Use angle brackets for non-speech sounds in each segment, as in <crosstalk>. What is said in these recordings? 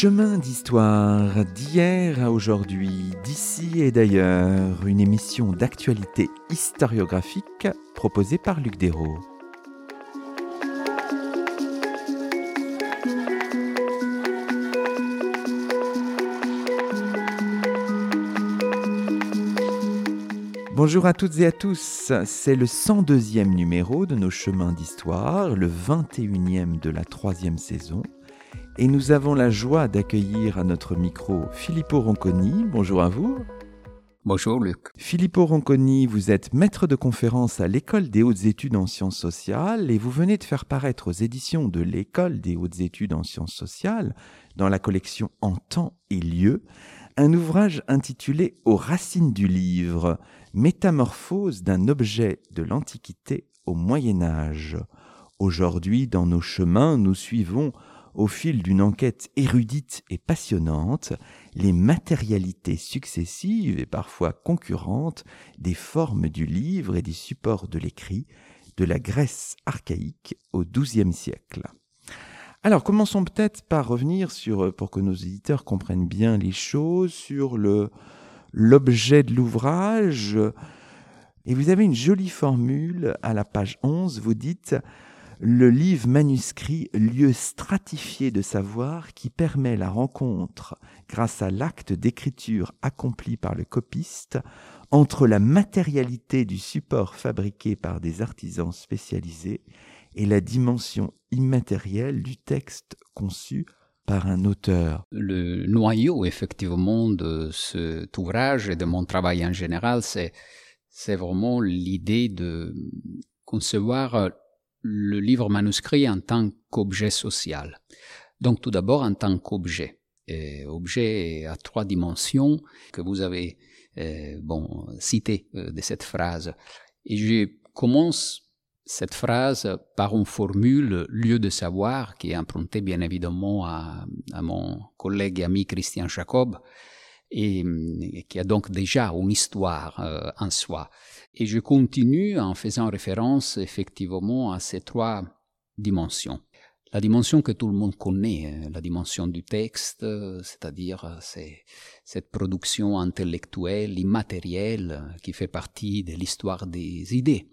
Chemin d'histoire d'hier à aujourd'hui, d'ici et d'ailleurs, une émission d'actualité historiographique proposée par Luc Dérault. Bonjour à toutes et à tous, c'est le 102e numéro de nos chemins d'histoire, le 21e de la troisième saison. Et nous avons la joie d'accueillir à notre micro Filippo Ronconi. Bonjour à vous. Bonjour Luc. Filippo Ronconi, vous êtes maître de conférence à l'École des hautes études en sciences sociales et vous venez de faire paraître aux éditions de l'École des hautes études en sciences sociales, dans la collection En temps et lieu, un ouvrage intitulé Aux racines du livre, Métamorphose d'un objet de l'Antiquité au Moyen Âge. Aujourd'hui, dans nos chemins, nous suivons au fil d'une enquête érudite et passionnante, les matérialités successives et parfois concurrentes des formes du livre et des supports de l'écrit de la Grèce archaïque au XIIe siècle. Alors, commençons peut-être par revenir sur, pour que nos éditeurs comprennent bien les choses, sur le, l'objet de l'ouvrage. Et vous avez une jolie formule à la page 11, vous dites le livre manuscrit, lieu stratifié de savoir qui permet la rencontre, grâce à l'acte d'écriture accompli par le copiste, entre la matérialité du support fabriqué par des artisans spécialisés et la dimension immatérielle du texte conçu par un auteur. Le noyau, effectivement, de cet ouvrage et de mon travail en général, c'est, c'est vraiment l'idée de concevoir le livre manuscrit en tant qu'objet social. Donc tout d'abord en tant qu'objet. objet à trois dimensions que vous avez euh, bon, cité euh, de cette phrase. Et je commence cette phrase par une formule lieu de savoir qui est empruntée bien évidemment à, mon collègue et ami Christian Jacob et, qui a donc déjà une histoire euh, en soi. Et je continue en faisant référence effectivement à ces trois dimensions. La dimension que tout le monde connaît, hein, la dimension du texte, c'est-à-dire c'est cette production intellectuelle, immatérielle, qui fait partie de l'histoire des idées.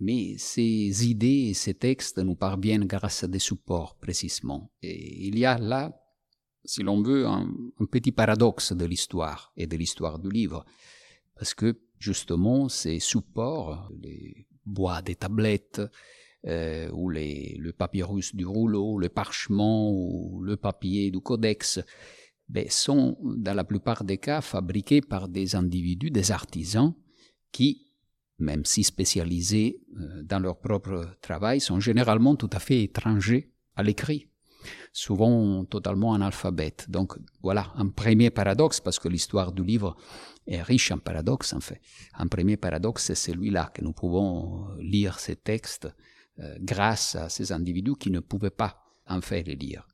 Mais ces idées et ces textes nous parviennent grâce à des supports précisément. Et il y a là, si l'on veut, un, un petit paradoxe de l'histoire et de l'histoire du livre. Parce que justement ces supports, les bois des tablettes, euh, ou les, le papyrus du rouleau, le parchemin ou le papier du codex, ben, sont dans la plupart des cas fabriqués par des individus, des artisans, qui, même si spécialisés euh, dans leur propre travail, sont généralement tout à fait étrangers à l'écrit souvent totalement analphabètes. Donc voilà un premier paradoxe, parce que l'histoire du livre est riche en paradoxes en fait. Un premier paradoxe, c'est celui-là, que nous pouvons lire ces textes euh, grâce à ces individus qui ne pouvaient pas en fait les lire.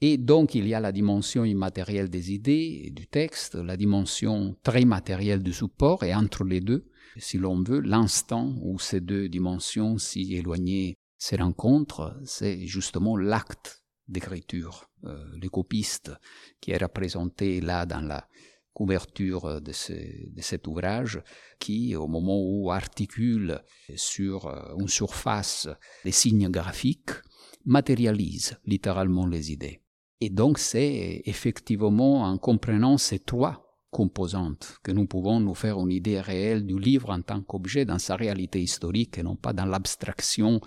Et donc il y a la dimension immatérielle des idées et du texte, la dimension très matérielle du support, et entre les deux, si l'on veut, l'instant où ces deux dimensions si éloignées se rencontrent, c'est justement l'acte d'écriture, euh, le copiste qui est représenté là dans la couverture de, de, cet ouvrage, qui, au moment où articule sur euh, une surface les signes graphiques, matérialise littéralement les idées. Et donc c'est effectivement en comprenant ces trois composantes que nous pouvons nous faire une idée réelle du livre en tant qu'objet dans sa réalité historique et non pas dans l'abstraction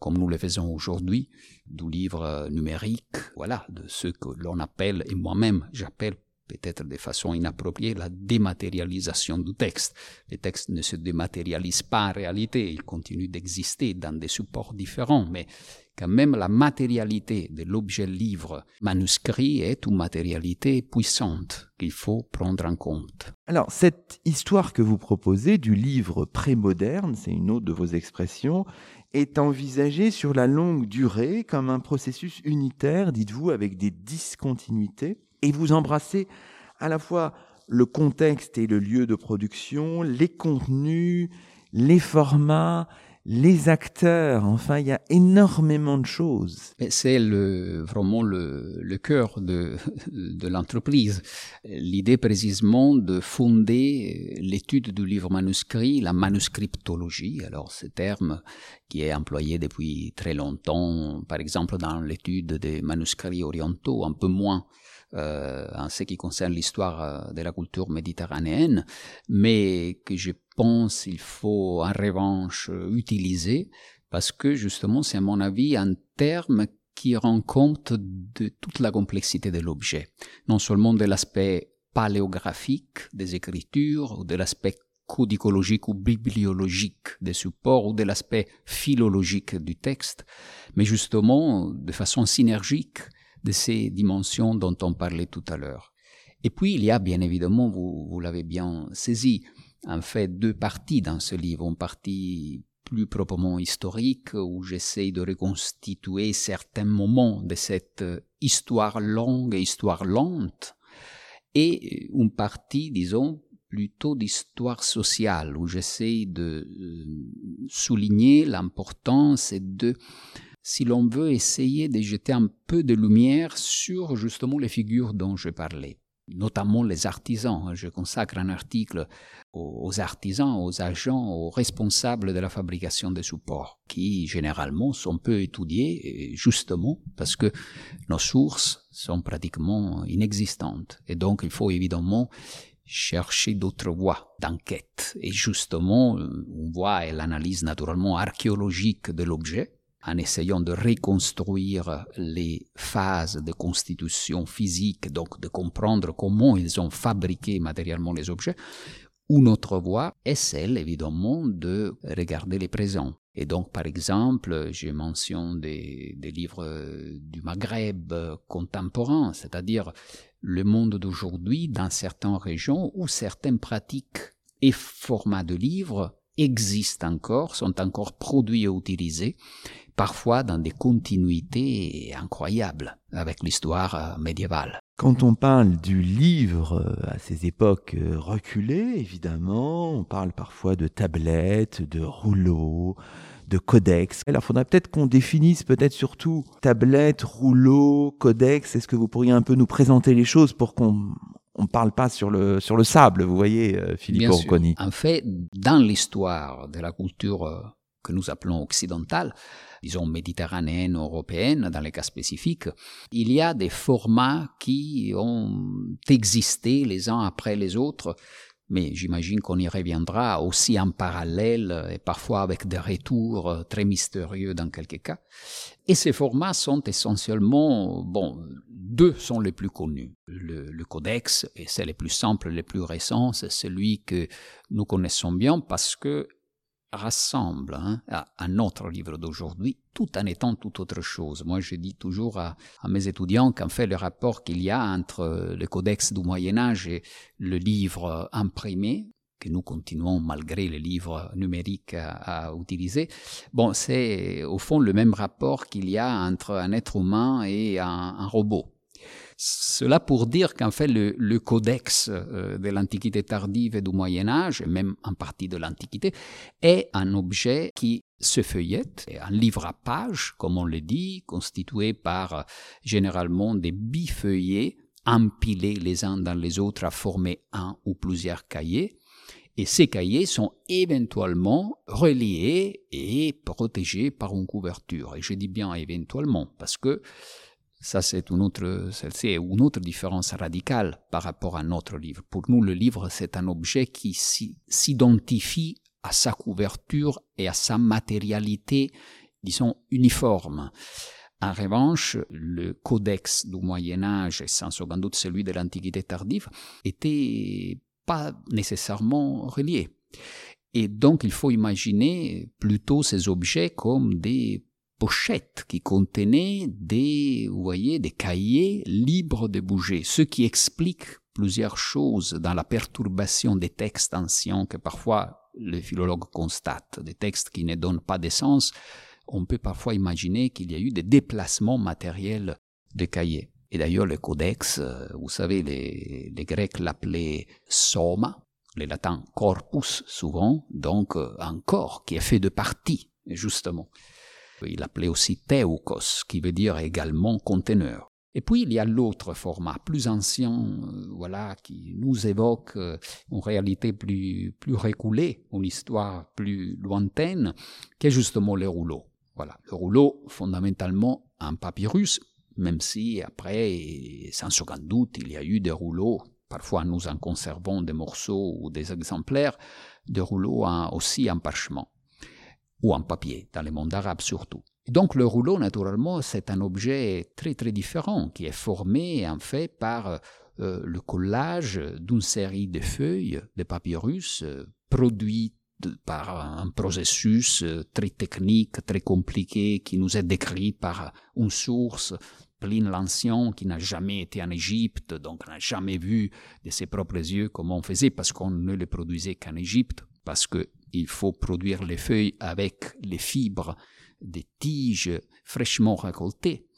comme nous le faisons aujourd'hui, du livre numérique, voilà, de ce que l'on appelle, et moi-même j'appelle peut-être de façon inappropriée, la dématérialisation du texte. Le texte ne se dématérialise pas en réalité, il continue d'exister dans des supports différents, mais quand même la matérialité de l'objet livre manuscrit est une matérialité puissante qu'il faut prendre en compte. Alors, cette histoire que vous proposez du livre prémoderne, c'est une autre de vos expressions, est envisagée sur la longue durée comme un processus unitaire, dites-vous, avec des discontinuités, et vous embrassez à la fois le contexte et le lieu de production, les contenus, les formats, les acteurs, enfin, il y a énormément de choses. C'est le, vraiment le, le cœur de, de l'entreprise. L'idée précisément de fonder l'étude du livre manuscrit, la manuscriptologie, alors ce terme qui est employé depuis très longtemps, par exemple dans l'étude des manuscrits orientaux, un peu moins euh, en ce qui concerne l'histoire euh, de la culture méditerranéenne, mais que je il faut en revanche utiliser parce que justement c'est à mon avis un terme qui rend compte de toute la complexité de l'objet, non seulement de l'aspect paléographique des écritures ou de l'aspect codicologique ou bibliologique des supports ou de l'aspect philologique du texte, mais justement de façon synergique de ces dimensions dont on parlait tout à l'heure. Et puis, il y a bien évidemment, vous, vous l'avez bien saisi, en fait deux parties dans ce livre. Une partie plus proprement historique, où j'essaie de reconstituer certains moments de cette histoire longue et histoire lente, et une partie, disons, plutôt d'histoire sociale, où j'essaie de euh, souligner l'importance et de si l'on veut essayer de jeter un peu de lumière sur justement les figures dont je parlais, notamment les artisans. Je consacre un article aux artisans, aux agents, aux responsables de la fabrication des supports, qui généralement sont peu étudiés, justement parce que nos sources sont pratiquement inexistantes. Et donc il faut évidemment chercher d'autres voies d'enquête. Et justement, on voit l'analyse naturellement archéologique de l'objet, en essayant de reconstruire les phases de constitution physique, donc de comprendre comment ils ont fabriqué matériellement les objets, ou notre voie est celle, évidemment, de regarder les présents. Et donc, par exemple, j'ai mentionné des, des, livres du Maghreb contemporain, c'est-à-dire le monde d'aujourd'hui dans certaines régions où certaines pratiques et formats de livres existent encore, sont encore produits et utilisés, parfois dans des continuités incroyables avec l'histoire euh, médiévale. Quand on parle du livre euh, à ces époques euh, reculées, évidemment, on parle parfois de tablettes, de rouleaux, de codex. Alors, il faudrait peut-être qu'on définisse peut-être surtout tablette, rouleau, codex. Est-ce que vous pourriez un peu nous présenter les choses pour qu'on on parle pas sur le, sur le sable, vous voyez, Philippe Orconi? En fait, dans l'histoire de la culture que nous appelons occidentale, disons méditerranéenne, européenne, dans les cas spécifiques, il y a des formats qui ont existé les uns après les autres, mais j'imagine qu'on y reviendra aussi en parallèle et parfois avec des retours très mystérieux dans quelques cas. Et ces formats sont essentiellement, bon, deux sont les plus connus. Le, le codex, et c'est le plus simple, le plus récent, c'est celui que nous connaissons bien parce que rassemble hein, à, un autre livre d'aujourd'hui, tout en étant tout autre chose. Moi, je dis toujours à, mes étudiants qu'en fait, le rapport qu'il y a entre le codex du Moyen Âge et le livre imprimé, que nous continuons malgré les livres numériques à, utiliser, bon, c'est au fond le même rapport qu'il y a entre un être humain et un robot. Cela pour dire qu'en fait le, codex euh, de l'Antiquité tardive et du Moyen Âge, et même en partie de l'Antiquité, est un objet qui se feuillette, un livre à page, comme on le dit, constitué par généralement des bifeuillets empilés les uns dans les autres à former un ou plusieurs cahiers. Et ces cahiers sont éventuellement reliés et protégés par une couverture. Et je dis bien éventuellement, parce que ça, c'est une autre, c'est une autre différence radicale par rapport à notre livre. Pour nous, le livre, c'est un objet qui s'identifie à sa couverture et à sa matérialité, disons, uniforme. En revanche, le codex du Moyen Âge, et sans aucun doute celui de l'Antiquité tardive, était pas nécessairement reliés. Et donc, il faut imaginer plutôt ces objets comme des pochette qui contenait des, vous voyez, des cahiers libres de bouger, ce qui explique plusieurs choses dans la perturbation des textes anciens que parfois les philologues constatent, des textes qui ne donnent pas de sens. On peut parfois imaginer qu'il y a eu des déplacements matériels de cahiers. Et d'ailleurs, le codex, euh, vous savez, les, les Grecs l'appelaient soma, les latins corpus souvent, donc euh, un corps qui est fait de parties justement. Il appelait aussi teukos, qui veut dire également conteneur. Et puis il y a l'autre format, plus ancien, euh, voilà, qui nous évoque euh, une réalité plus, plus reculée, une histoire plus lointaine, qui est justement le rouleau. Voilà, le rouleau, fondamentalement un papyrus, même si après, sans aucun doute, il y a eu des rouleaux, parfois nous en conservons des morceaux ou des exemplaires, des rouleaux aussi en parchemin ou en papier, dans le monde arabe surtout. Donc le rouleau, naturellement, c'est un objet très très différent qui est formé en fait par euh, le collage d'une série de feuilles de papyrus euh, produites par un processus euh, très technique, très compliqué, qui nous est décrit par une source, Pline l'Ancien, qui n'a jamais été en Égypte, donc n'a jamais vu de ses propres yeux comment on faisait, parce qu'on ne le produisait qu'en Égypte, parce qu'il faut produire les feuilles avec les fibres des tiges fraîchement récoltées.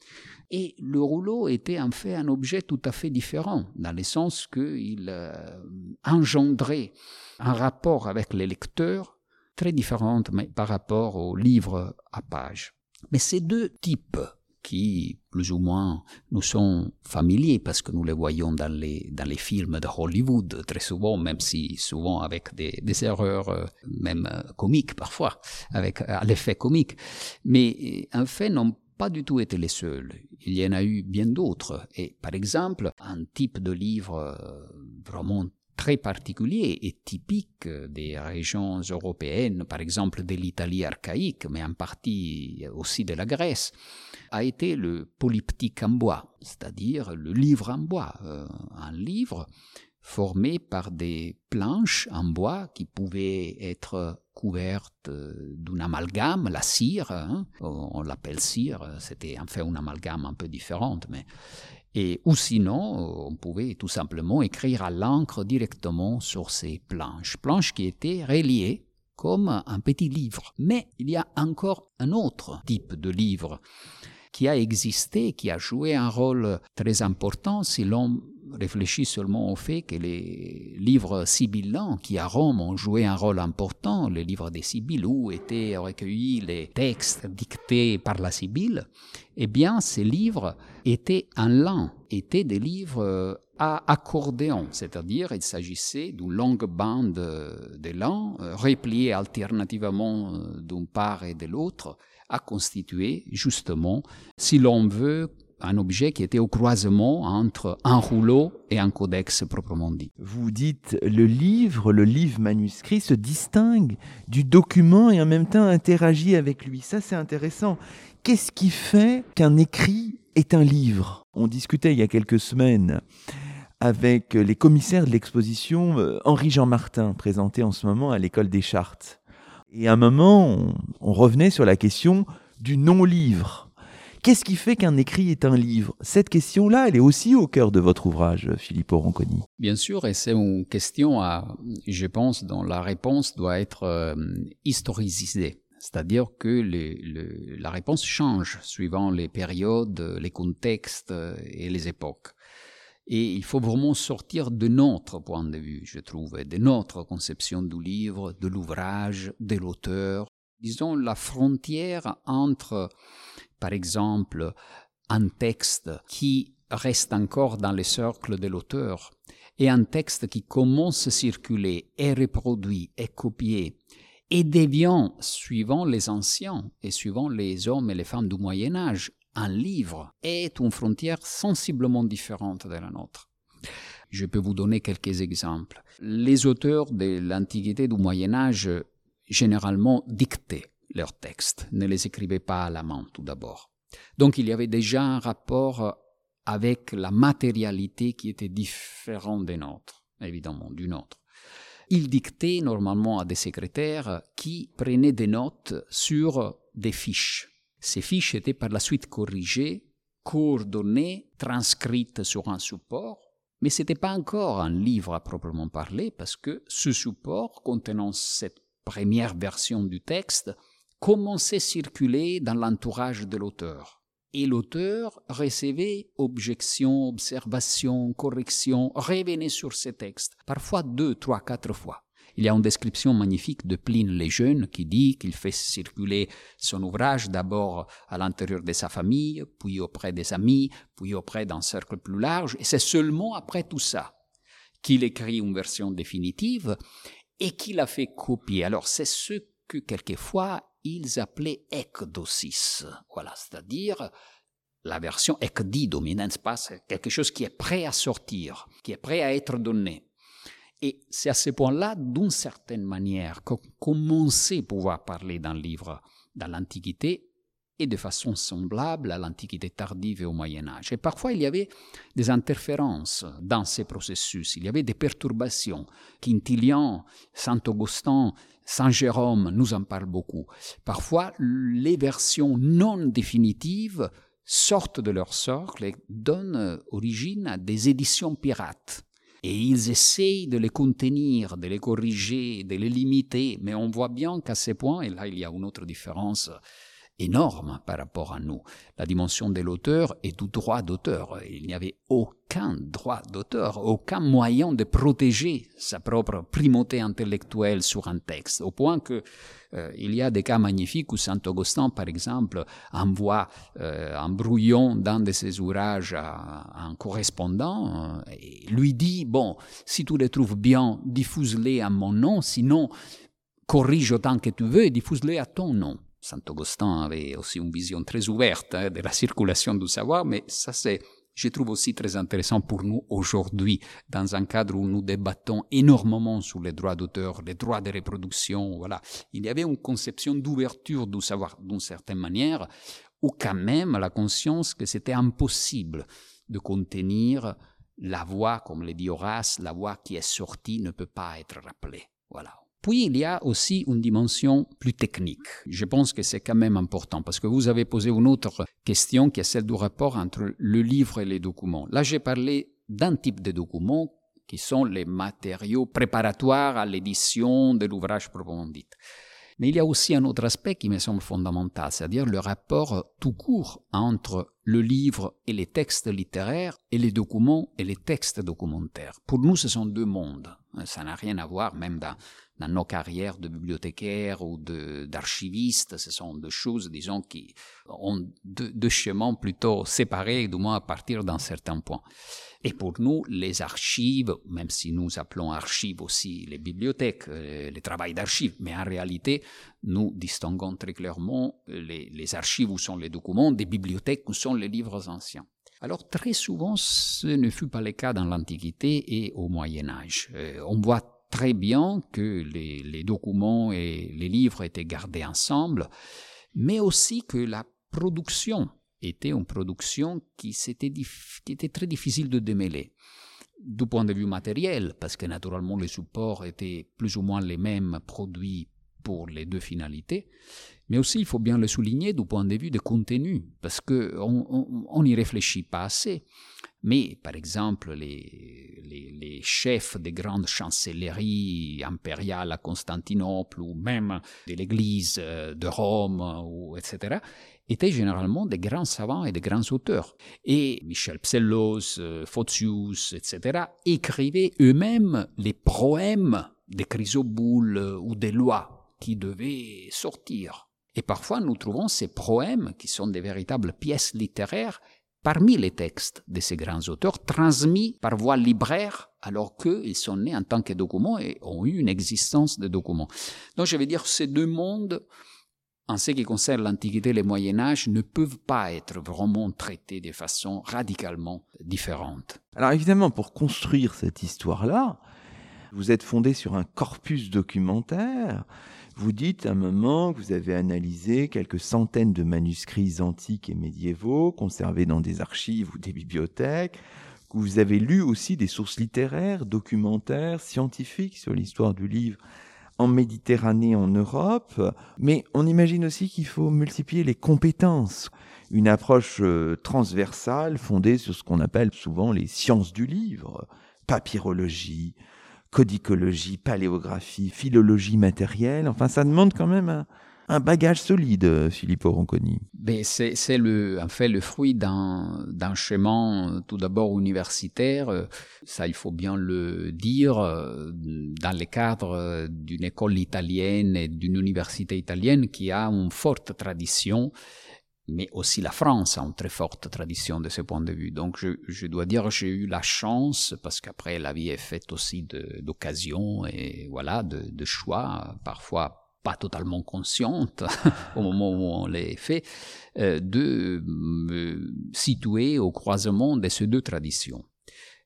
Et le rouleau était en fait un objet tout à fait différent, dans le sens qu'il euh, engendrait un rapport avec les lecteurs très différent mais par rapport au livre à page. Mais ces deux types qui, plus ou moins, nous sont familiers parce que nous les voyons dans les, dans les films de Hollywood très souvent, même si souvent avec des, des erreurs euh, même euh, comiques parfois, avec euh, l'effet comique. Mais en fait, n'ont pas du tout été les seuls. Il y en a eu bien d'autres. Et par exemple, un type de livre vraiment très particulier et typique des régions européennes, par exemple de l'Italie archaïque, mais en partie aussi de la Grèce, a été le polyptyque en bois, c'est-à-dire le livre en bois, euh, un livre formé par des planches en bois qui pouvaient être couvertes d'un amalgame, la cire, hein. on l'appelle cire, c'était en fait un amalgame un peu différente, mais et, ou sinon, on pouvait tout simplement écrire à l'encre directement sur ces planches, planches qui étaient reliées comme un petit livre. Mais il y a encore un autre type de livre qui a existé, qui a joué un rôle très important si l'on réfléchit seulement au fait que les livres sibyllins qui à Rome ont joué un rôle important, les livres des Sibylles où étaient recueillis les textes dictés par la Sibylle, eh bien ces livres étaient en lent, étaient des livres à accordéon, c'est-à-dire il s'agissait d'une longue bande de lent repliée alternativement d'une part et de l'autre à constituer justement, si l'on veut, un objet qui était au croisement entre un rouleau et un codex proprement dit. Vous dites le livre, le livre manuscrit se distingue du document et en même temps interagit avec lui. Ça c'est intéressant. Qu'est-ce qui fait qu'un écrit est un livre? On discutait il y a quelques semaines avec les commissaires de l'exposition euh, Henri-Jean Martin, présenté en ce moment à l'école des Chartes. Et à un moment, on, revenait sur la question du non-livre. Qu'est-ce qui fait qu'un écrit est un livre? Cette question-là, elle est aussi au cœur de votre ouvrage, Philippe Ronconi. Bien sûr, et c'est une question, à, je pense, dont la réponse doit être euh, historicisée. C'est-à-dire que la réponse change suivant les périodes, les contextes et les époques. Et il faut vraiment sortir de notre point de vue, je trouve, de notre conception du livre, de l'ouvrage, de l'auteur. Disons la frontière entre, par exemple, un texte qui reste encore dans les cercles de l'auteur et un texte qui commence à circuler, est reproduit, est copié, et devient, suivant les anciens et suivant les hommes et les femmes du Moyen Âge, un livre est une frontière sensiblement différente de la nôtre. Je peux vous donner quelques exemples. Les auteurs de l'Antiquité du Moyen Âge généralement dictaient leurs textes, ne les écrivaient pas à la main tout d'abord. Donc il y avait déjà un rapport avec la matérialité qui était différent des nôtres, évidemment, du nôtre. Ils dictaient normalement à des secrétaires qui prenaient des notes sur des fiches ces fiches étaient par la suite corrigées, coordonnées, transcrites sur un support, mais ce n'était pas encore un livre à proprement parler parce que ce support contenant cette première version du texte commençait à circuler dans l'entourage de l'auteur. Et l'auteur recevait objections, observations, corrections, revenait sur ces textes, parfois deux, trois, quatre fois. Il y a une description magnifique de Pline le Jeune qui dit qu'il fait circuler son ouvrage d'abord à l'intérieur de sa famille, puis auprès des amis, puis auprès d'un cercle plus large, et c'est seulement après tout ça qu'il écrit une version définitive et qu'il a fait copier. Alors c'est ce que quelquefois ils appelaient ekdosis, voilà, c'est-à-dire la version ekdi dominante, pas quelque chose qui est prêt à sortir, qui est prêt à être donné. Et c'est à ce point-là, d'une certaine manière, qu'on commençait à pouvoir parler d'un livre dans l'Antiquité de façon semblable à l'Antiquité tardive et au Moyen Âge. Et parfois, il y avait des interférences dans ces processus, il y avait des perturbations. Quintilian, Saint-Augustin, Saint Jérôme nous en parlent beaucoup. Parfois, les versions non définitives sortent de leur socle et donnent origine à des éditions pirates. Et ils essayent de les contenir, de les corriger, de les limiter, mais on voit bien qu'à ce point, et là il y a une autre différence énorme par rapport à nous. La dimension de l'auteur est du droit d'auteur. Il n'y avait aucun droit d'auteur, aucun moyen de protéger sa propre primauté intellectuelle sur un texte, au point que euh, il y a des cas magnifiques où Saint Augustin, par exemple, envoie euh, un brouillon d'un de ses ouvrages à, un correspondant euh, et lui dit bon, si tu les trouves bien, diffuse-les à mon nom, sinon corrige autant que tu veux et diffuse-les à ton nom. Saint-Augustin avait aussi une vision très ouverte hein, de la circulation du savoir, mais ça c'est, je trouve aussi très intéressant pour nous aujourd'hui, dans un cadre où nous débattons énormément sur les droits d'auteur, les droits de reproduction, voilà. Il y avait une conception d'ouverture du savoir d'une certaine manière, ou quand même la conscience que c'était impossible de contenir la voix, comme le dit Horace, la voix qui est sortie ne peut pas être rappelée. Voilà. Puis il y a aussi une dimension plus technique. Je pense que c'est quand même important parce que vous avez posé une autre question qui est celle du rapport entre le livre et les documents. Là, j'ai parlé d'un type de documents qui sont les matériaux préparatoires à l'édition de l'ouvrage proprement dit. Mais il y a aussi un autre aspect qui me semble fondamental, c'est-à-dire le rapport tout court entre le livre et les textes littéraires et les documents et les textes documentaires. Pour nous, ce sont deux mondes. Ça n'a rien à voir, même dans, nos carrières de bibliothécaire ou d'archiviste. Ce sont deux choses, disons, qui ont deux, chemins plutôt séparés, du moins à partir d'un certain point. Et pour nous, les archives, même si nous appelons archives aussi les bibliothèques, euh, les travail d'archives, mais en réalité, nous distinguons très clairement les archives où sont les documents des bibliothèques où sont les livres anciens. Alors très souvent, ce ne fut pas le cas dans l'Antiquité et au Moyen Âge. Euh, on voit très bien que les, documents et les livres étaient gardés ensemble, mais aussi que la production était une production qui, qui était très difficile de démêler du point de vue matériel, parce que naturellement les supports étaient plus ou moins les mêmes produits pour les deux finalités, mais aussi, il faut bien le souligner, du point de vue de contenu, parce qu'on n'y réfléchit pas assez. Mais, par exemple, les, chefs des grandes chancelleries impériales à Constantinople ou même de l'Église euh, de Rome, ou, etc., étaient généralement des grands savants et des grands auteurs. Et Michel Psellos, euh, Photius, etc., écrivaient eux-mêmes les proèmes des chrysoboules ou des lois qui devaient sortir. Et parfois, nous trouvons ces proèmes, qui sont des véritables pièces littéraires, parmi les textes de ces grands auteurs, transmis par voie libraire, alors qu'ils sont nés en tant que documents et ont eu une existence de documents. Donc je veux dire, ces deux mondes, en ce qui concerne l'Antiquité et le Moyen Âge, ne peuvent pas être vraiment traités de façon radicalement différente. Alors évidemment, pour construire cette histoire-là, vous êtes fondé sur un corpus documentaire vous dites à un moment que vous avez analysé quelques centaines de manuscrits antiques et médiévaux conservés dans des archives ou des bibliothèques, que vous avez lu aussi des sources littéraires, documentaires, scientifiques sur l'histoire du livre en Méditerranée, en Europe, mais on imagine aussi qu'il faut multiplier les compétences, une approche euh, transversale fondée sur ce qu'on appelle souvent les sciences du livre, papyrologie, codicologie, paléographie, philologie matérielle. Enfin, ça demande quand même un bagage solide, Philippe Ronconi. Ben, c'est le, en fait le fruit d'un chemin tout d'abord universitaire. Ça, il faut bien le dire, dans le cadre d'une école italienne et d'une université italienne qui a une forte tradition mais aussi la France a une très forte tradition de ce point de vue. Donc je, je dois dire j'ai eu la chance, parce qu'après la vie est faite aussi d'occasions et voilà, de, de, choix, parfois pas totalement consciente <laughs> au moment où on les fait, euh, de me situer au croisement de ces deux traditions.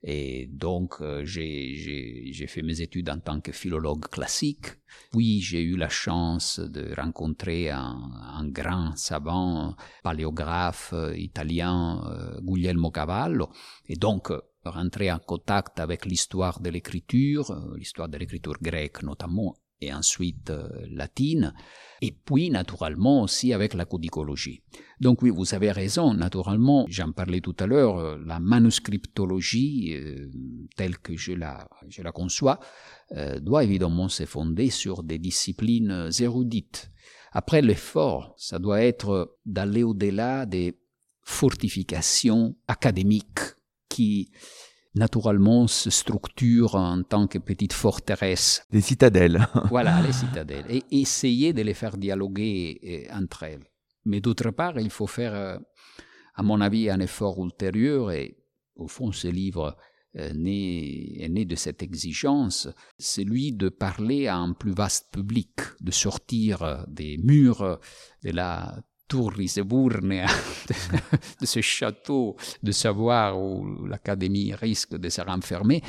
Et donc, euh, j'ai fait mes études en tant que philologue classique. Puis, j'ai eu la chance de rencontrer un, un grand savant paléographe euh, italien, euh, Guglielmo Cavallo. Et donc, rentrer en contact avec l'histoire de l'écriture, l'histoire de l'écriture grecque notamment, et ensuite euh, latine, et puis naturellement aussi avec la codicologie. Donc oui, vous avez raison, naturellement, j'en parlais tout à l'heure, euh, la manuscriptologie, euh, telle que je la, je la conçois, doit évidemment se fonder sur des disciplines érudites. Après l'effort, ça doit être d'aller au-delà des fortifications académiques qui naturellement se structure en tant que petite forteresse. Des citadelles. <laughs> voilà, les citadelles. Et essayer de les faire dialoguer eh, entre elles. Mais d'autre part, il faut faire, euh, à mon avis, un effort ultérieur et au fond, ce livre euh, est né de cette exigence, celui de parler à un plus vaste public, de sortir des murs de la Turris-Burnea, de ce château de savoir où l'Académie risque de se renfermer,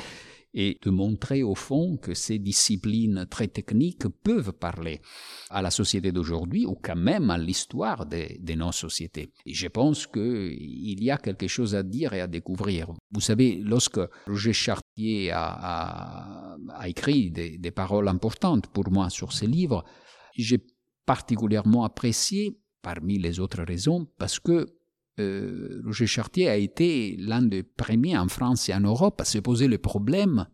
et de montrer au fond que ces disciplines très techniques peuvent parler à la société d'aujourd'hui ou quand même à l'histoire de, nos sociétés. Et je pense qu'il y a quelque chose à dire et à découvrir. Vous savez, lorsque Roger Chartier a, écrit des, des paroles importantes pour moi sur ce livre, j'ai particulièrement apprécié parmi les autres raisons, parce que euh, Roger Chartier a été l'un des premiers en France et en Europe à se poser le problème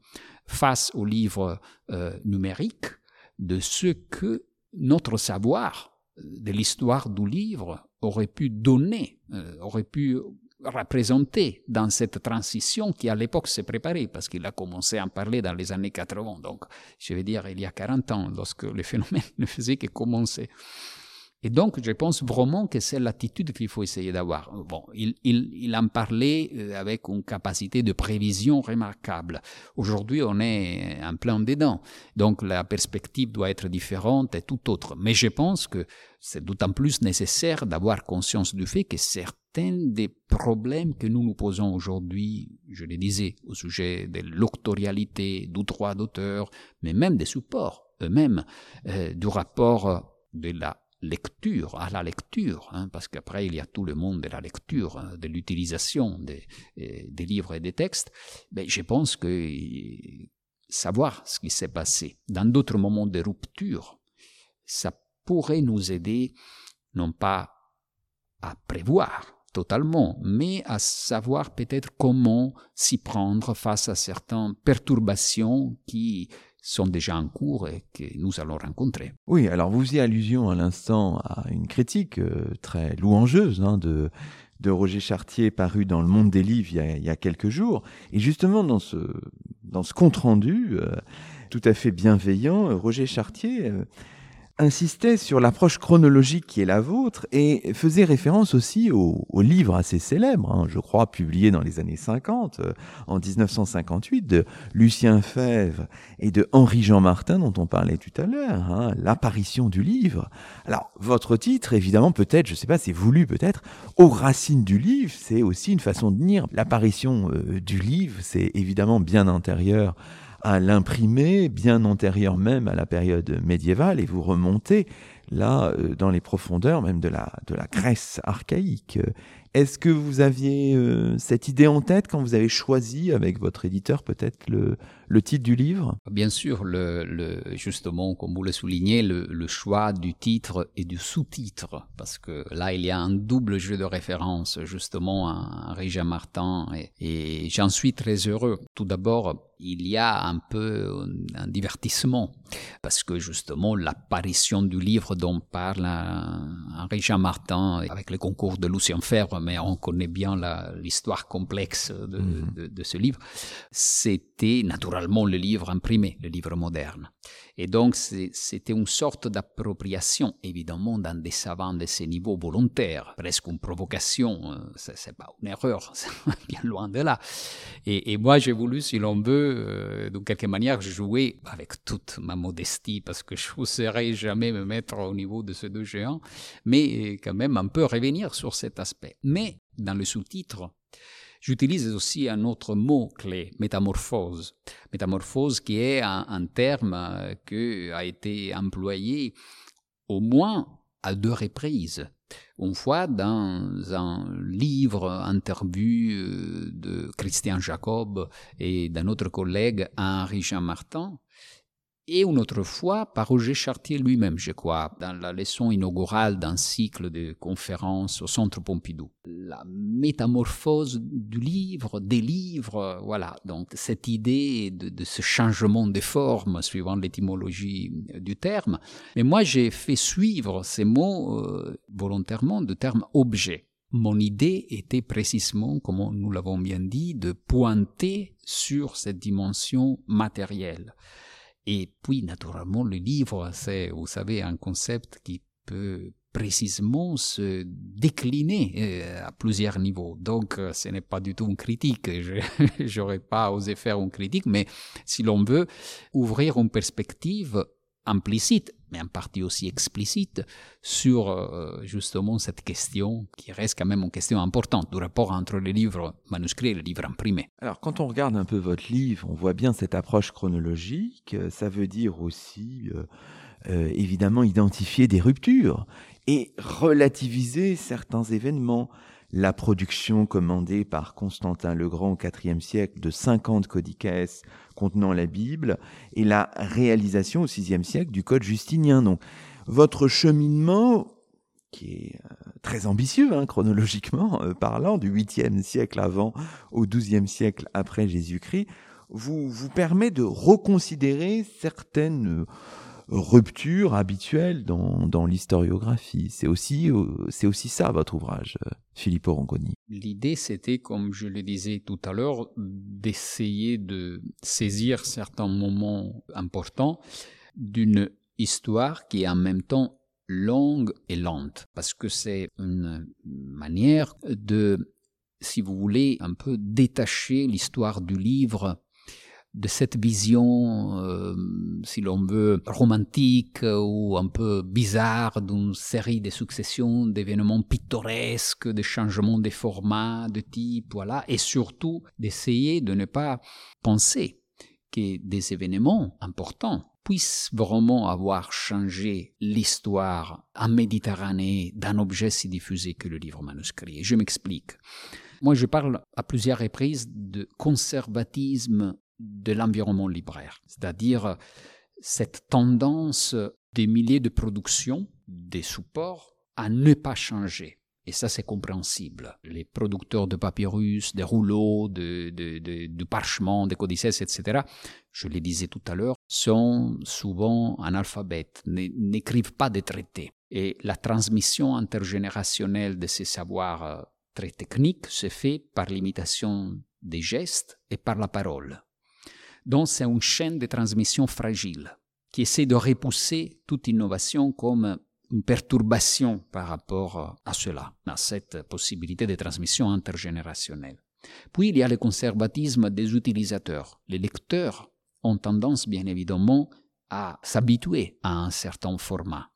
face aux livres euh, numériques de ce que notre savoir de l'histoire du livre aurait pu donner, euh, aurait pu représenter dans cette transition qui à l'époque s'est préparée, parce qu'il a commencé à en parler dans les années 80, donc je vais dire il y a 40 ans, lorsque le phénomène <laughs> ne faisait que commencer. Et donc, je pense vraiment que c'est l'attitude qu'il faut essayer d'avoir. Bon, il, il, il, en parlait euh, avec une capacité de prévision remarquable. Aujourd'hui, on est en plein dedans. Donc, la perspective doit être différente et tout autre. Mais je pense que c'est d'autant plus nécessaire d'avoir conscience du fait que certains des problèmes que nous nous posons aujourd'hui, je le disais, au sujet de l'octorialité, du droit d'auteur, mais même des supports eux-mêmes, euh, du rapport de la lecture, à la lecture, hein, parce qu'après il y a tout le monde de la lecture, hein, de l'utilisation des, des, livres et des textes, mais je pense que savoir ce qui s'est passé dans d'autres moments de rupture, ça pourrait nous aider non pas à prévoir totalement, mais à savoir peut-être comment s'y prendre face à certaines perturbations qui sont déjà en cours et que nous allons rencontrer. Oui, alors vous faisiez allusion à l'instant à une critique euh, très louangeuse hein, de, de Roger Chartier parue dans Le Monde des Livres il y a, quelques jours. Et justement, dans ce, dans ce compte-rendu euh, tout à fait bienveillant, Roger Chartier euh, insistait sur l'approche chronologique qui est la vôtre et faisait référence aussi au, livre assez célèbre, hein, je crois, publié dans les années 50, euh, en 1958, de Lucien Fèvre et de Henri-Jean Martin, dont on parlait tout à l'heure, hein, l'apparition du livre. Alors, votre titre, évidemment, peut-être, je ne sais pas, c'est voulu peut-être, aux racines du livre, c'est aussi une façon de dire. L'apparition euh, du livre, c'est évidemment bien antérieur à l'imprimer bien antérieur même à la période médiévale et vous remontez là euh, dans les profondeurs même de la, de la Grèce archaïque. Est-ce que vous aviez euh, cette idée en tête quand vous avez choisi avec votre éditeur peut-être le, titre du livre? Bien sûr, justement, comme vous le soulignez, le, choix du titre et du sous-titre, parce que là, il y a un double jeu de référence, justement, à Régis Martin, et, j'en suis très heureux. Tout d'abord, il y a un peu un divertissement, parce que justement, l'apparition du livre dont parle Henri Jean Martin avec le concours de Lucien Febvre, mais on connaît bien l'histoire complexe de, mhm. de, de, ce livre, c'était naturellement le livre imprimé, le livre moderne. Et donc, c'était une sorte d'appropriation, évidemment, dans des savants de ces niveaux volontaires, presque une provocation, euh, c'est pas une erreur, <laughs> bien loin de là. Et, et moi, j'ai voulu, si l'on veut, euh, de quelque manière, jouer avec toute ma modestie, parce que je n'oserais jamais me mettre au niveau de ces deux géants, mais quand même un peu revenir sur cet aspect. Mais dans le sous-titre, J'utilise aussi un autre mot clé, métamorphose. Métamorphose qui est un, terme euh, qui a été employé au moins à deux reprises. Une fois dans un livre interview euh, de Christian Jacob et d'un autre collègue, Henri Jean Martin, et une autre fois par Roger Chartier lui-même, je crois, dans la leçon inaugurale d'un cycle de conférences au Centre Pompidou. La métamorphose du livre, des livres, voilà. Donc cette idée de, ce changement de forme, suivant l'étymologie du terme. Mais moi, j'ai fait suivre ces mots euh, volontairement de terme objet. Mon idée était précisément, comme nous l'avons bien dit, de pointer sur cette dimension matérielle. Et puis, naturellement, le livre, c'est, vous savez, un concept qui peut précisément se décliner euh, à plusieurs niveaux. Donc, euh, ce n'est pas du tout une critique. Je <laughs> n'aurais pas osé faire une critique, mais si l'on veut ouvrir une perspective implicite, mais en partie aussi explicite, sur euh, justement cette question qui reste quand même une question importante du rapport entre les livres manuscrits et les livres imprimés. Alors quand on regarde un peu votre livre, on voit bien cette approche chronologique, ça veut dire aussi euh, euh, évidemment identifier des ruptures et relativiser certains événements la production commandée par Constantin le Grand au IVe siècle de 50 codices contenant la Bible et la réalisation au VIe siècle du Code justinien. Donc, votre cheminement, qui est euh, très ambitieux hein, chronologiquement euh, parlant, du 8e siècle avant au XIIe siècle après Jésus-Christ, vous, vous permet de reconsidérer certaines rupture habituelle dans, dans l'historiographie. C'est aussi, euh, c'est aussi ça, votre ouvrage, euh, Philippe Orangoni. L'idée, c'était, comme je le disais tout à l'heure, d'essayer de saisir certains moments importants d'une histoire qui est en même temps longue et lente, parce que c'est une manière de, si vous voulez, un peu détacher l'histoire du livre de cette vision, euh, si l'on veut, romantique ou un peu bizarre d'une série de successions d'événements pittoresques, de changements de formats, de type, voilà, et surtout d'essayer de ne pas penser que des événements importants puissent vraiment avoir changé l'histoire en Méditerranée d'un objet si diffusé que le livre manuscrit. je m'explique. Moi, je parle à plusieurs reprises de conservatisme de l'environnement libraire, c'est-à-dire cette tendance des milliers de productions, des supports, à ne pas changer. Et ça, c'est compréhensible. Les producteurs de papyrus, des rouleaux, de, de, de, des codices, etc., je le disais tout à l'heure, sont souvent analphabètes, n'écrivent pas des traités. Et la transmission intergénérationnelle de ces savoirs euh, très techniques se fait par l'imitation des gestes et par la parole. Donc c'est une chaîne de transmission fragile qui essaie de repousser toute innovation comme une perturbation par rapport à cela, à cette possibilité de transmission intergénérationnelle. Puis il y a le conservatisme des utilisateurs. Les lecteurs ont tendance, bien évidemment, à s'habituer à un certain format.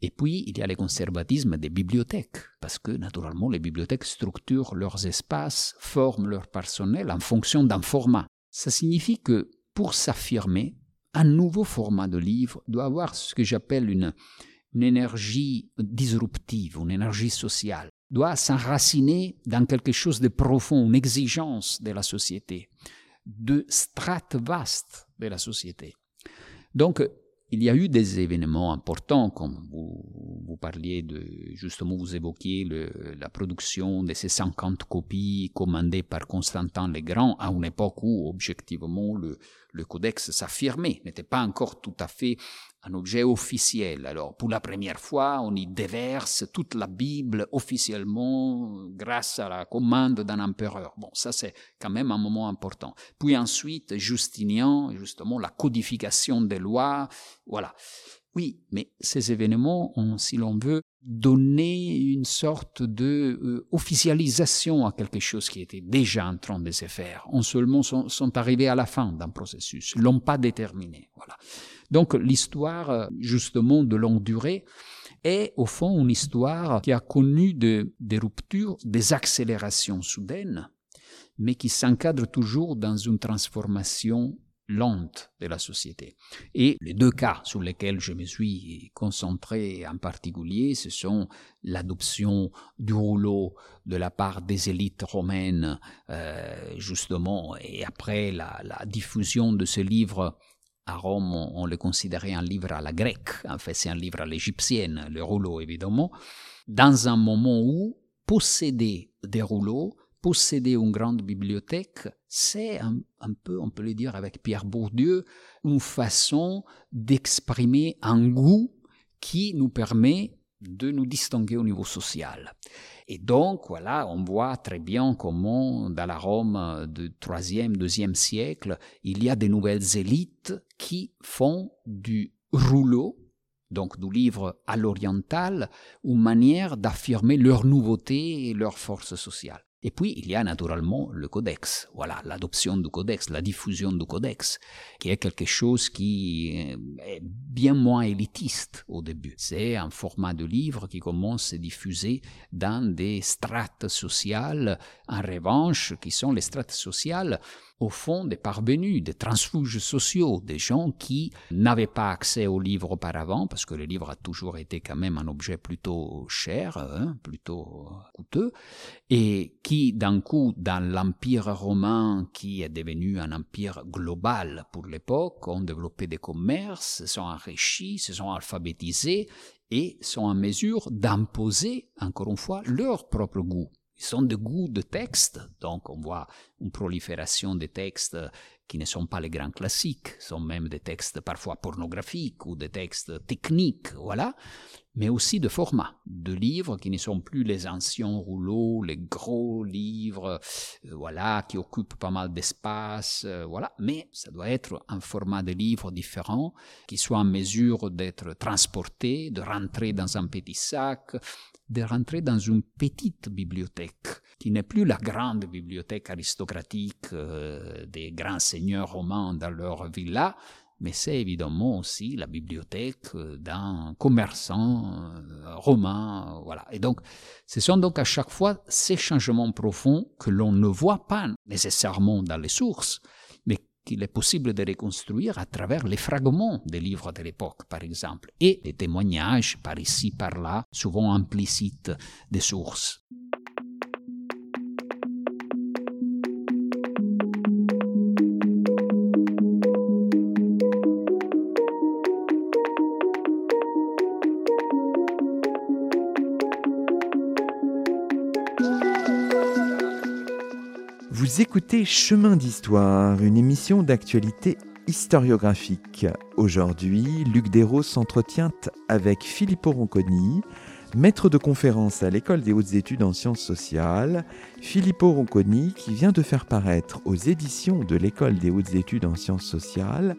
Et puis, il y a le conservatisme des bibliothèques, parce que naturellement, les bibliothèques structurent leurs espaces, forment leur personnel en fonction d'un format. Ça signifie que pour s'affirmer, un nouveau format de livre doit avoir ce que j'appelle une, énergie disruptive, une énergie sociale, doit s'enraciner dans quelque chose de profond, une exigence de la société, de strates vastes de la société. Donc, il y a eu des événements importants, comme vous, vous parliez de, justement, vous évoquiez la production de ces 50 copies commandées par Constantin le Grand à une époque où, objectivement, le codex s'affirmait, n'était pas encore tout à fait un objet officiel. Alors, pour la première fois, on y déverse toute la Bible officiellement grâce à la commande d'un empereur. Bon, ça c'est quand même un moment important. Puis ensuite, Justinien, justement, la codification des lois, voilà. Oui, mais ces événements ont, si l'on veut, donné une sorte de euh, officialisation à quelque chose qui était déjà en train de se faire. On seulement sont, sont arrivés à la fin d'un processus, l'ont pas déterminé. Voilà. Donc l'histoire, euh, justement, de longue durée, est au fond une histoire qui a connu de, des ruptures, des accélérations soudaines, mais qui s'encadre toujours dans une transformation lente de la société. Et les deux cas sur lesquels je me suis concentré en particulier, ce sont l'adoption du rouleau de la part des élites romaines, euh, justement, et après la, diffusion de ce livre à Rome, on, le considérait un livre à la grecque, en fait c'est un livre à l'égyptienne, le rouleau évidemment, dans un moment où posséder des rouleaux posséder une grande bibliothèque, c'est un, peu, on peut le dire avec Pierre Bourdieu, une façon d'exprimer un goût qui nous permet de nous distinguer au niveau social. Et donc, voilà, on voit très bien comment, dans la Rome du 3e, 2e siècle, il y a des nouvelles élites qui font du rouleau, donc du livre à l'oriental, une manière d'affirmer leur nouveauté et leur force sociale. Et puis, il y a naturellement le codex. Voilà, l'adoption du codex, la diffusion du codex, qui est quelque chose qui est bien moins élitiste au début. C'est un format de livre qui commence à se diffuser dans des strates sociales, en revanche, qui sont les strates sociales au fond des parvenus, des transfuges sociaux, des gens qui n'avaient pas accès aux livres auparavant, parce que le livre a toujours été quand même un objet plutôt cher, hein, plutôt coûteux, et qui d'un coup, dans l'empire romain, qui est devenu un empire global pour l'époque, ont développé des commerces, se sont enrichis, se sont alphabétisés, et sont en mesure d'imposer, encore une fois, leur propre goût ils sont de goût de texte, donc on voit une prolifération de textes qui ne sont pas les grands classiques, sont même des textes parfois pornographiques ou des textes techniques, voilà, mais aussi de format, de livres qui ne sont plus les anciens rouleaux, les gros livres, euh, voilà, qui occupent pas mal d'espace, euh, voilà, mais ça doit être un format de livre différent, qui soit en mesure d'être transporté, de rentrer dans un petit sac, de rentrer dans une petite bibliothèque, qui n'est plus la grande bibliothèque aristocratique euh, des grands seigneurs romains dans leur villa, mais c'est évidemment aussi la bibliothèque euh, d'un commerçant euh, romain, voilà. Et donc, ce sont donc à chaque fois ces changements profonds que l'on ne voit pas nécessairement dans les sources, qu'il est possible de reconstruire à travers les fragments des livres de l'époque, par exemple, et les témoignages par ici, par là, souvent implicites des sources. Vous écoutez Chemin d'Histoire, une émission d'actualité historiographique. Aujourd'hui, Luc Desros s'entretient avec Filippo Ronconi, maître de conférence à l'École des hautes études en sciences sociales. Filippo Ronconi qui vient de faire paraître aux éditions de l'École des hautes études en sciences sociales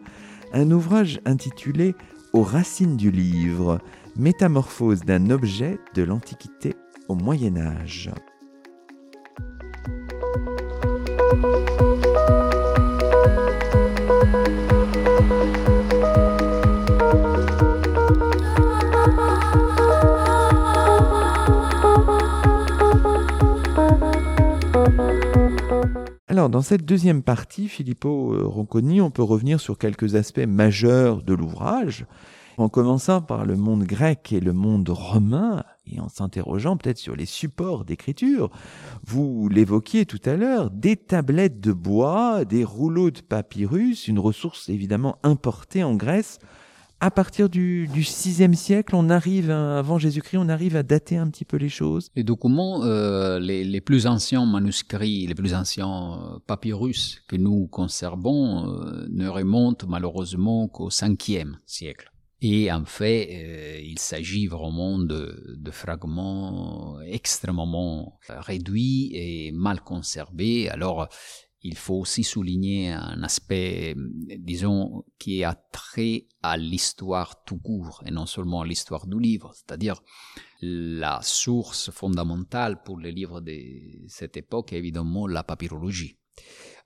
un ouvrage intitulé Aux racines du livre, métamorphose d'un objet de l'Antiquité au Moyen Âge. Alors, dans cette deuxième partie, Filippo euh, Ronconi, on peut revenir sur quelques aspects majeurs de l'ouvrage, en commençant par le monde grec et le monde romain, et en s'interrogeant peut-être sur les supports d'écriture. Vous l'évoquiez tout à l'heure, des tablettes de bois, des rouleaux de papyrus, une ressource évidemment importée en Grèce. À partir du, du 6 siècle, on arrive, avant Jésus-Christ, on arrive à dater un petit peu les choses. Les documents, euh, les, les, plus anciens manuscrits, les plus anciens euh, papyrus que nous conservons euh, ne remontent malheureusement qu'au 5e siècle. Et en fait, euh, il s'agit vraiment de, fragments extrêmement réduits et mal conservés. Alors, il faut aussi souligner un aspect, disons, qui a trait à l'histoire tout court et non seulement à l'histoire du livre, c'est-à-dire la source fondamentale pour les livres de cette époque est évidemment la papyrologie.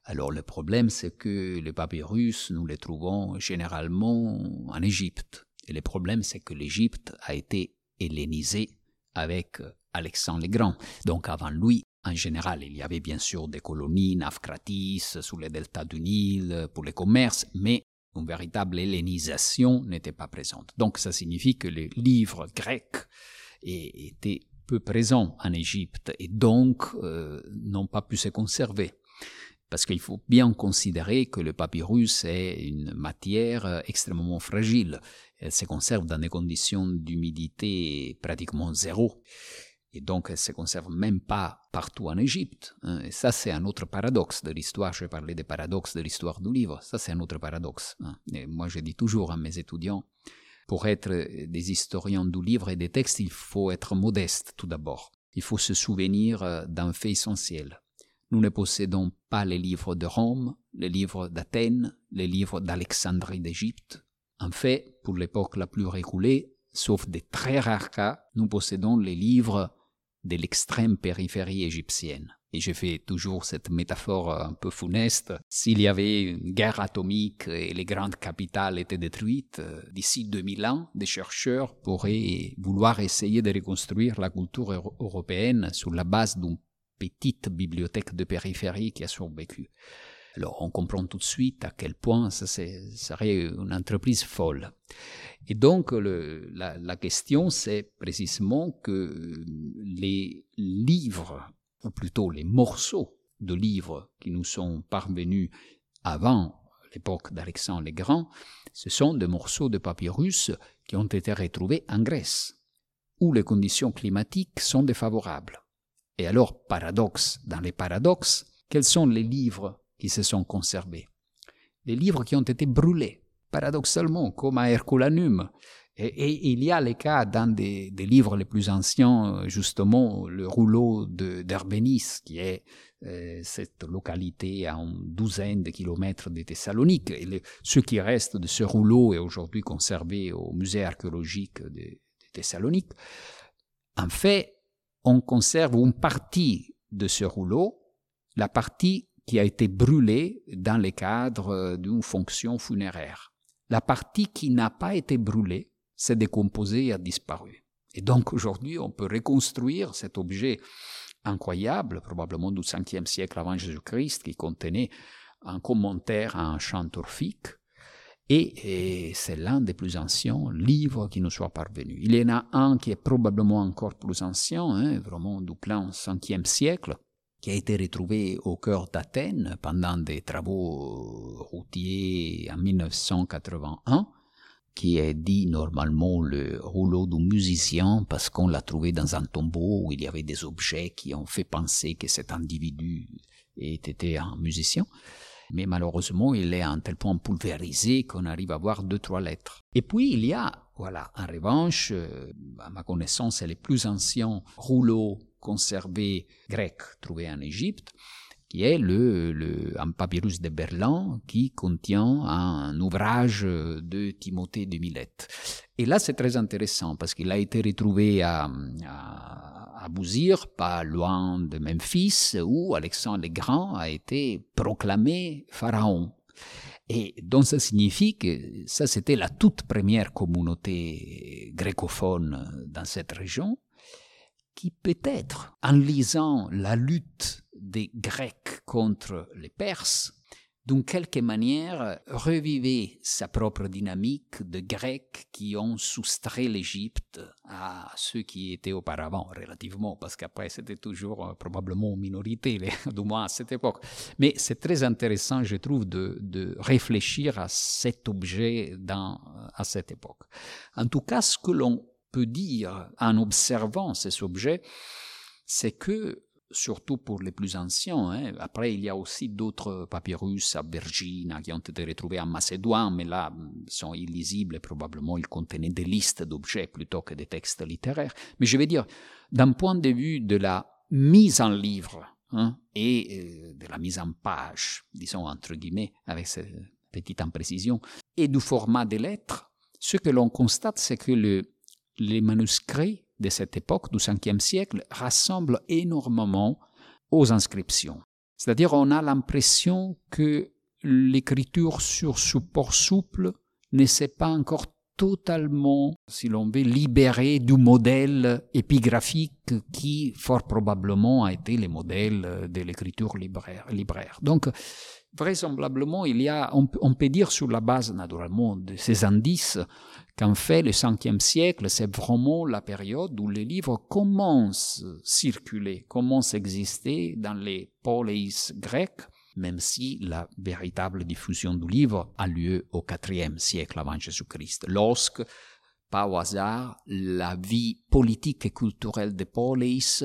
Alors le problème, c'est que les papyrus, nous les trouvons généralement en Égypte. Et le problème, c'est que l'Égypte a été hellénisée avec Alexandre le Grand. Donc avant lui, en général, il y avait bien sûr des colonies, Nafkratis, sous les deltas du Nil, pour les commerces, mais une véritable hellénisation n'était pas présente. Donc ça signifie que les livres grecs étaient peu présents en Égypte et donc euh, n'ont pas pu se conserver. Parce qu'il faut bien considérer que le papyrus est une matière euh, extrêmement fragile. Elle se conserve dans des conditions d'humidité pratiquement zéro. Et donc, elle ne se conserve même pas partout en Égypte. Hein. Et ça, c'est un autre paradoxe de l'histoire. Je parlais des paradoxes de l'histoire du livre. Ça, c'est un autre paradoxe. Hein. Moi, je dis toujours à mes étudiants, pour être des historiens du livre et des textes, il faut être modeste tout d'abord. Il faut se souvenir euh, d'un fait essentiel. Nous ne possédons pas les livres de Rome, les livres d'Athènes, les livres d'Alexandrie d'Égypte. En fait, pour l'époque la plus reculée, sauf des très rares cas, nous possédons les livres de l'extrême périphérie égyptienne. Et je fais toujours cette métaphore un peu funeste. S'il y avait une guerre atomique et les grandes capitales étaient détruites, d'ici 2000 ans, des chercheurs pourraient vouloir essayer de reconstruire la culture européenne sur la base d'une petite bibliothèque de périphérie qui a survécu. Alors on comprend tout de suite à quel point ça serait une entreprise folle. Et donc la, la, question, c'est précisément que les livres, ou plutôt les morceaux de livres qui nous sont parvenus avant l'époque d'Alexandre le Grand, ce sont des morceaux de papyrus qui ont été retrouvés en Grèce, où les conditions climatiques sont défavorables. Et alors, paradoxe dans les paradoxes, quels sont les livres qui se sont conservés? Les livres qui ont été brûlés, paradoxalement, comme à Herculanum. Et, il y a les cas dans des, livres les plus anciens, justement, le rouleau d'Herbénis, qui est euh, cette localité à une douzaine de kilomètres de Thessalonique. Ce qui reste de ce rouleau est aujourd'hui conservé au musée archéologique de, de Thessalonique. En fait, on conserve une partie de ce rouleau, la partie qui a été brûlée dans le cadre d'une fonction funéraire. La partie qui n'a pas été brûlée s'est décomposée et a disparu. Et donc aujourd'hui, on peut reconstruire cet objet incroyable, probablement du 5e siècle avant Jésus-Christ, qui contenait un commentaire à un chant turfique, et, c'est l'un des plus anciens livres qui nous soit parvenu. Il y en a un qui est probablement encore plus ancien, hein, vraiment du plan 5e siècle, qui a été retrouvé au cœur d'Athènes pendant des travaux routiers en 1981, qui est dit normalement le rouleau du musicien parce qu'on l'a trouvé dans un tombeau où il y avait des objets qui ont fait penser que cet individu était un musicien. Mais malheureusement, il est à un tel point pulvérisé qu'on arrive à voir deux, trois lettres. Et puis, il y a, voilà, en revanche, euh, à ma connaissance, c'est les plus anciens rouleaux conservé grec trouvé en Égypte, qui est le, le, un papyrus de Berlin qui contient un ouvrage de Timothée de Milette. Et là, c'est très intéressant parce qu'il a été retrouvé à, à, à Bouzir, pas loin de Memphis, où Alexandre le Grand a été proclamé pharaon. Et donc ça signifie que ça c'était la toute première communauté grécophone dans cette région qui peut-être, en lisant la lutte des Grecs contre les Perses, d'une quelque manière revivait sa propre dynamique de Grecs qui ont soustrait l'Égypte à ceux qui étaient auparavant, relativement, parce qu'après c'était toujours euh, probablement minorité, <laughs> du moins à cette époque. Mais c'est très intéressant, je trouve, de, de, réfléchir à cet objet dans, à cette époque. En tout cas, ce que l'on peut dire en observant ces objets, c'est que surtout pour les plus anciens. Hein. Après, il y a aussi d'autres papyrus à Vergina qui ont été retrouvés en Macédoine, mais là, sont illisibles et probablement ils contenaient des listes d'objets plutôt que des textes littéraires. Mais je vais dire, d'un point de vue de la mise en livre hein, et euh, de la mise en page, disons entre guillemets, avec cette petite imprécision, et du format des lettres, ce que l'on constate, c'est que le, les manuscrits de cette époque, du 5e siècle, rassemblent énormément aux inscriptions. C'est-à-dire, on a l'impression que l'écriture sur support souple ne s'est pas encore totalement, si l'on veut, libérée du modèle épigraphique qui, fort probablement, a été le modèle de l'écriture libraire. libraire. Donc, vraisemblablement, il y a, on, peut dire sur la base, naturellement, de ces indices, qu'en fait, le 5e siècle, c'est vraiment la période où les livres commencent à circuler, commencent à exister dans les polis grecs, même si la véritable diffusion du livre a lieu au IVe siècle avant Jésus-Christ, lorsque, par hasard, la vie politique et culturelle des polis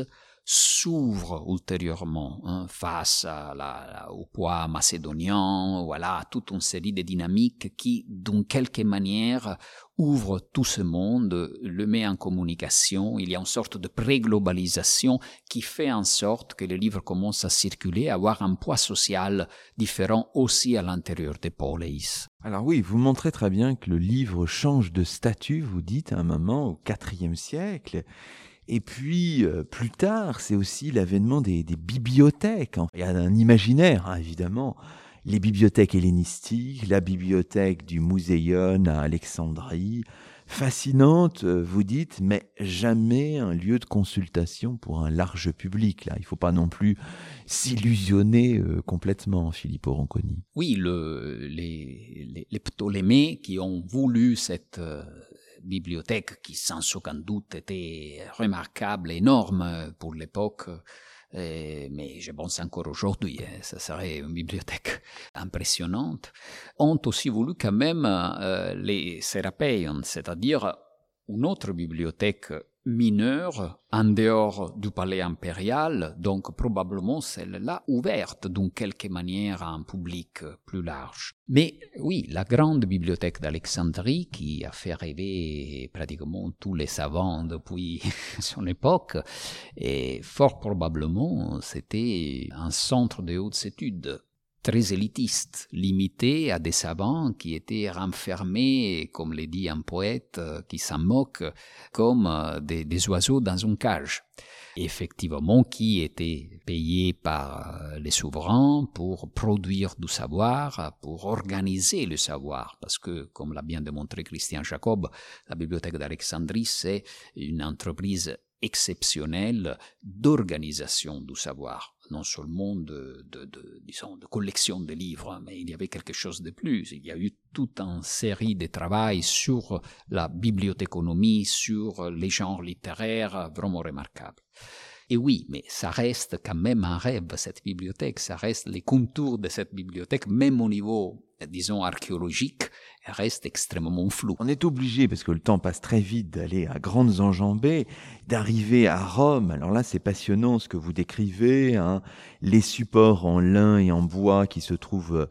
s'ouvre ultérieurement hein, face à la, au poids macédonien, voilà, toute une série de dynamiques qui, d'une quelque manière, ouvrent tout ce monde, le met en communication. Il y a une sorte de pré-globalisation qui fait en sorte que les livres commencent à circuler, à avoir un poids social différent aussi à l'intérieur des polis. Alors oui, vous montrez très bien que le livre change de statut, vous dites à un moment au IVe siècle. Et puis, euh, plus tard, c'est aussi l'avènement des, bibliothèques. Il y a un imaginaire, hein, évidemment. Les bibliothèques hellénistiques, la bibliothèque du Muséon à Alexandrie, fascinante, euh, vous dites, mais jamais un lieu de consultation pour un large public. Là, il ne faut pas non plus s'illusionner euh, complètement, Filippo Ronconi. Oui, le, les, les, Ptolémées qui ont voulu cette, bibliothèque qui sans aucun doute était remarquable, énorme pour l'époque, euh, mais je pense encore aujourd'hui, hein, ça serait une bibliothèque <laughs> impressionnante, ont aussi voulu quand même euh, les Serapeion, c'est-à-dire une autre bibliothèque mineure en dehors du palais impérial, donc probablement celle-là ouverte d'une quelque manière à un public plus large. Mais oui, la grande bibliothèque d'Alexandrie qui a fait rêver pratiquement tous les savants depuis <laughs> son époque, et fort probablement c'était un centre de hautes études très élitiste, limité à des savants qui étaient renfermés, comme le dit un poète euh, qui s'en moque, comme euh, des, oiseaux dans une cage. Effectivement, qui étaient payés par euh, les souverains pour produire du savoir, pour organiser le savoir, parce que, comme l'a bien démontré Christian Jacob, la bibliothèque d'Alexandrie, c'est une entreprise exceptionnelle d'organisation du savoir non seulement de, de, disons, de collection de livres, mais il y avait quelque chose de plus. Il y a eu toute une série de travaux sur la bibliothéconomie, sur les genres littéraires, vraiment remarquables. Et oui, mais ça reste quand même un rêve, cette bibliothèque, ça reste les contours de cette bibliothèque, même au niveau, disons, archéologique, reste extrêmement flou. On est obligé, parce que le temps passe très vite, d'aller à grandes enjambées, d'arriver à Rome. Alors là, c'est passionnant ce que vous décrivez, hein. les supports en lin et en bois qui se trouvent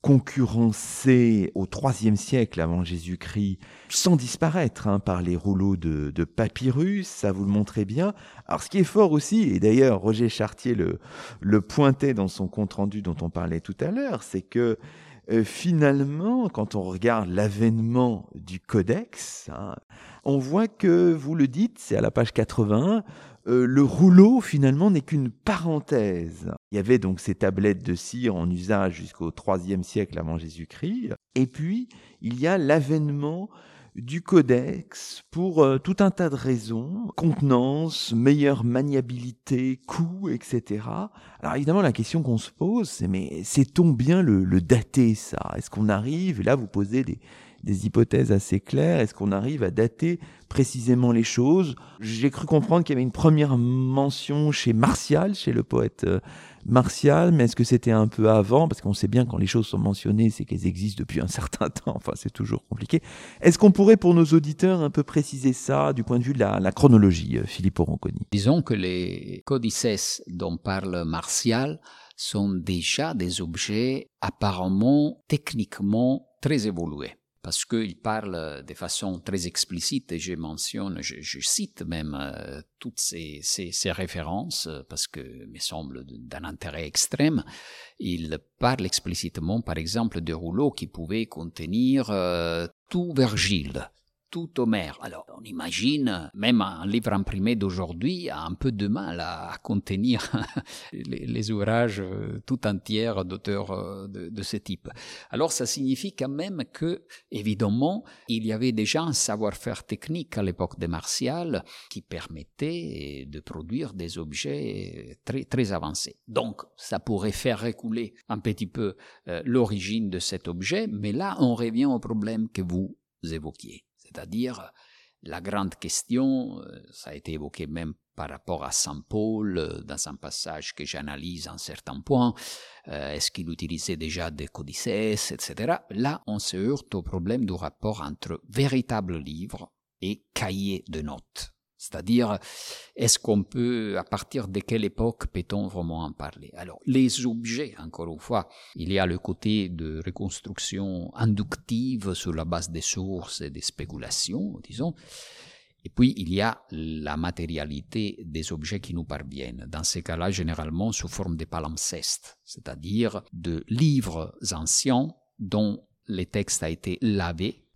concurrencés au IIIe siècle avant Jésus-Christ, sans disparaître hein, par les rouleaux de, papyrus, ça vous le montrez bien. Alors ce qui est fort aussi, et d'ailleurs Roger Chartier le, le pointait dans son compte-rendu dont on parlait tout à l'heure, c'est que euh, finalement, quand on regarde l'avènement du codex, hein, on voit que, vous le dites, c'est à la page 81, euh, le rouleau finalement n'est qu'une parenthèse. Il y avait donc ces tablettes de cire en usage jusqu'au IIIe siècle avant Jésus-Christ, et puis il y a l'avènement du codex pour euh, tout un tas de raisons, contenance, meilleure maniabilité, coût, etc. Alors évidemment, la question qu'on se pose, c'est mais sait-on bien le, le dater ça? Est-ce qu'on arrive, et là vous posez des, des hypothèses assez claires, est-ce qu'on arrive à dater précisément les choses? J'ai cru comprendre qu'il y avait une première mention chez Martial, chez le poète euh, martiales, mais est-ce que c'était un peu avant? Parce qu'on sait bien quand les choses sont mentionnées, c'est qu'elles existent depuis un <laughs> certain temps. Enfin, c'est toujours compliqué. Est-ce qu'on pourrait, pour nos auditeurs, un peu préciser ça du point de vue de la, chronologie, euh, Philippe Ronconi? Disons que les codices dont parle Martial sont déjà des objets apparemment techniquement très évolués parce qu'il parle de façon très explicite, et je mentionne, je, cite même euh, toutes ces, références, parce que me semble d'un intérêt extrême. Il parle explicitement, par exemple, de rouleaux qui pouvaient contenir euh, tout Virgile, tout Homère. Alors, on imagine, même un livre imprimé d'aujourd'hui a un peu de mal à, contenir <laughs> les, ouvrages euh, tout entiers d'auteurs euh, de, ce type. Alors, ça signifie quand même que, évidemment, il y avait déjà un savoir-faire technique à l'époque des Martial qui permettait de produire des objets très, très avancés. Donc, ça pourrait faire reculer un petit peu euh, l'origine de cet objet, mais là, on revient au problème que vous évoquiez c'est-à-dire la grande question, euh, ça a été évoqué même par rapport à Saint Paul euh, dans un passage que j'analyse en certains points, euh, est-ce qu'il utilisait déjà des codices, etc. Là, on se heurte au problème du rapport entre véritable livre et cahier de notes. C'est-à-dire, est-ce qu'on peut, à partir de quelle époque peut-on vraiment en parler? Alors, les objets, encore une fois, il y a le côté de reconstruction inductive sur la base des sources et des spéculations, disons, et puis il y a la matérialité des objets qui nous parviennent, dans ces cas-là généralement sous forme de palimpsestes, c'est-à-dire de livres anciens dont les textes ont été lavés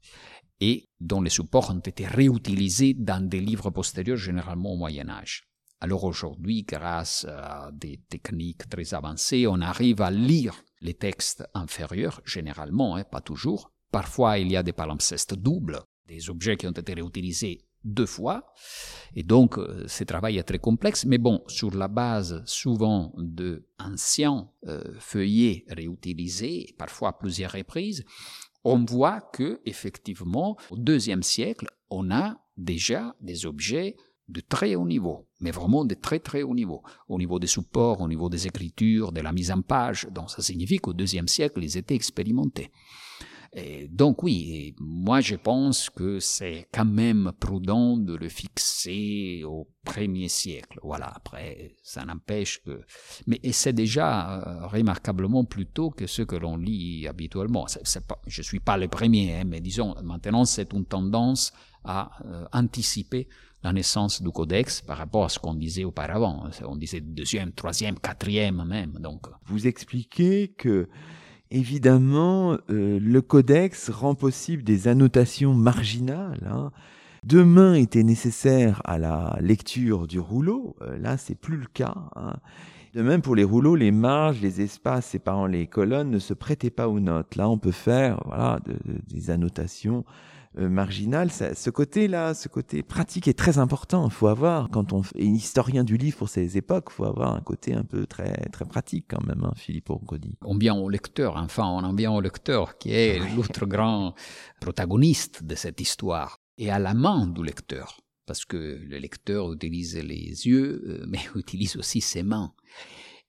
et dont les supports ont été réutilisés dans des livres postérieurs, généralement au Moyen Âge. Alors aujourd'hui, grâce à des techniques très avancées, on arrive à lire les textes inférieurs, généralement, hein, pas toujours. Parfois, il y a des palimpsestes doubles, des objets qui ont été réutilisés deux fois. Et donc, euh, ce travail est très complexe, mais bon, sur la base souvent de anciens euh, feuillets réutilisés, parfois à plusieurs reprises, on voit que effectivement au deuxième siècle, on a déjà des objets de très haut niveau, mais vraiment de très très haut niveau, au niveau des supports, au niveau des écritures, de la mise en page. Donc ça signifie qu'au deuxième siècle, ils étaient expérimentés donc oui, moi je pense que c'est quand même prudent de le fixer au premier siècle. Voilà, après, ça n'empêche que... Mais c'est déjà euh, remarquablement plus tôt que ce que l'on lit habituellement. je ne suis pas le premier, hein, mais disons, maintenant c'est une tendance à euh, anticiper la naissance du codex par rapport à ce qu'on disait auparavant. On disait deuxième, troisième, quatrième même. Donc. Vous expliquez que évidemment, euh, le codex rend possible des annotations marginales. Hein. Deux mains étaient nécessaires à la lecture du rouleau. Euh, là, c'est plus le cas. Hein. De même, pour les rouleaux, les marges, les espaces séparant les colonnes ne se prêtaient pas aux notes. Là, on peut faire voilà, des annotations euh, marginal. ce côté-là, ce côté pratique est très important. Il faut avoir, quand on est historien du livre pour ces époques, il faut avoir un côté un peu très, très pratique quand même, hein, Philippe Orgoni. On vient au lecteur, enfin, on en vient au lecteur, qui est l'autre grand protagoniste de cette histoire, et à la main du lecteur. Parce que le lecteur utilise les yeux, euh, <laughs> mais utilise aussi ses mains.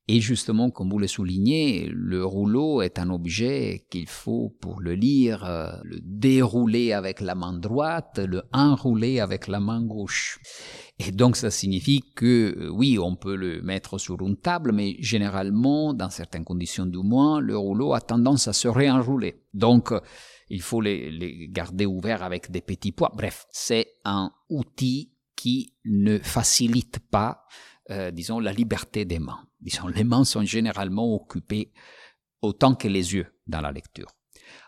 Et justement, comme vous le soulignez, le rouleau est un objet qu'il faut, pour le lire, euh, le dérouler avec la main droite, le enrouler avec la main gauche. Et donc, ça signifie que, euh, oui, on peut le mettre sur une table, mais généralement, dans certaines conditions du moins, le rouleau a tendance à se réenrouler. Donc, euh, il faut les, garder ouverts avec des petits poids. Bref, c'est un outil qui ne facilite pas, disons, la liberté des mains disons, les mains sont généralement occupées autant que les yeux dans la lecture.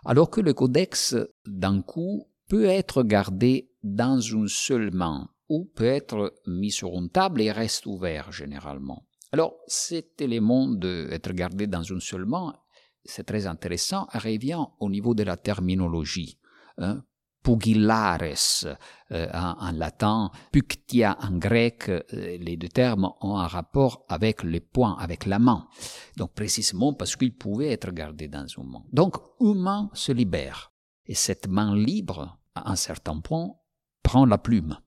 Alors que le codex, d'un coup, peut être gardé dans une seule main ou peut être mis sur une table et reste ouvert généralement. Alors, cet élément d'être gardé dans une seule main, c'est très intéressant, revient au niveau de la terminologie. Hein pugillares euh, en, latin, puctia en grec, euh, les deux termes ont un rapport avec le poing, avec la main. Donc précisément parce qu'ils pouvaient être gardés dans une main. Donc une main se libère. Et cette main libre, à un certain point, prend la plume.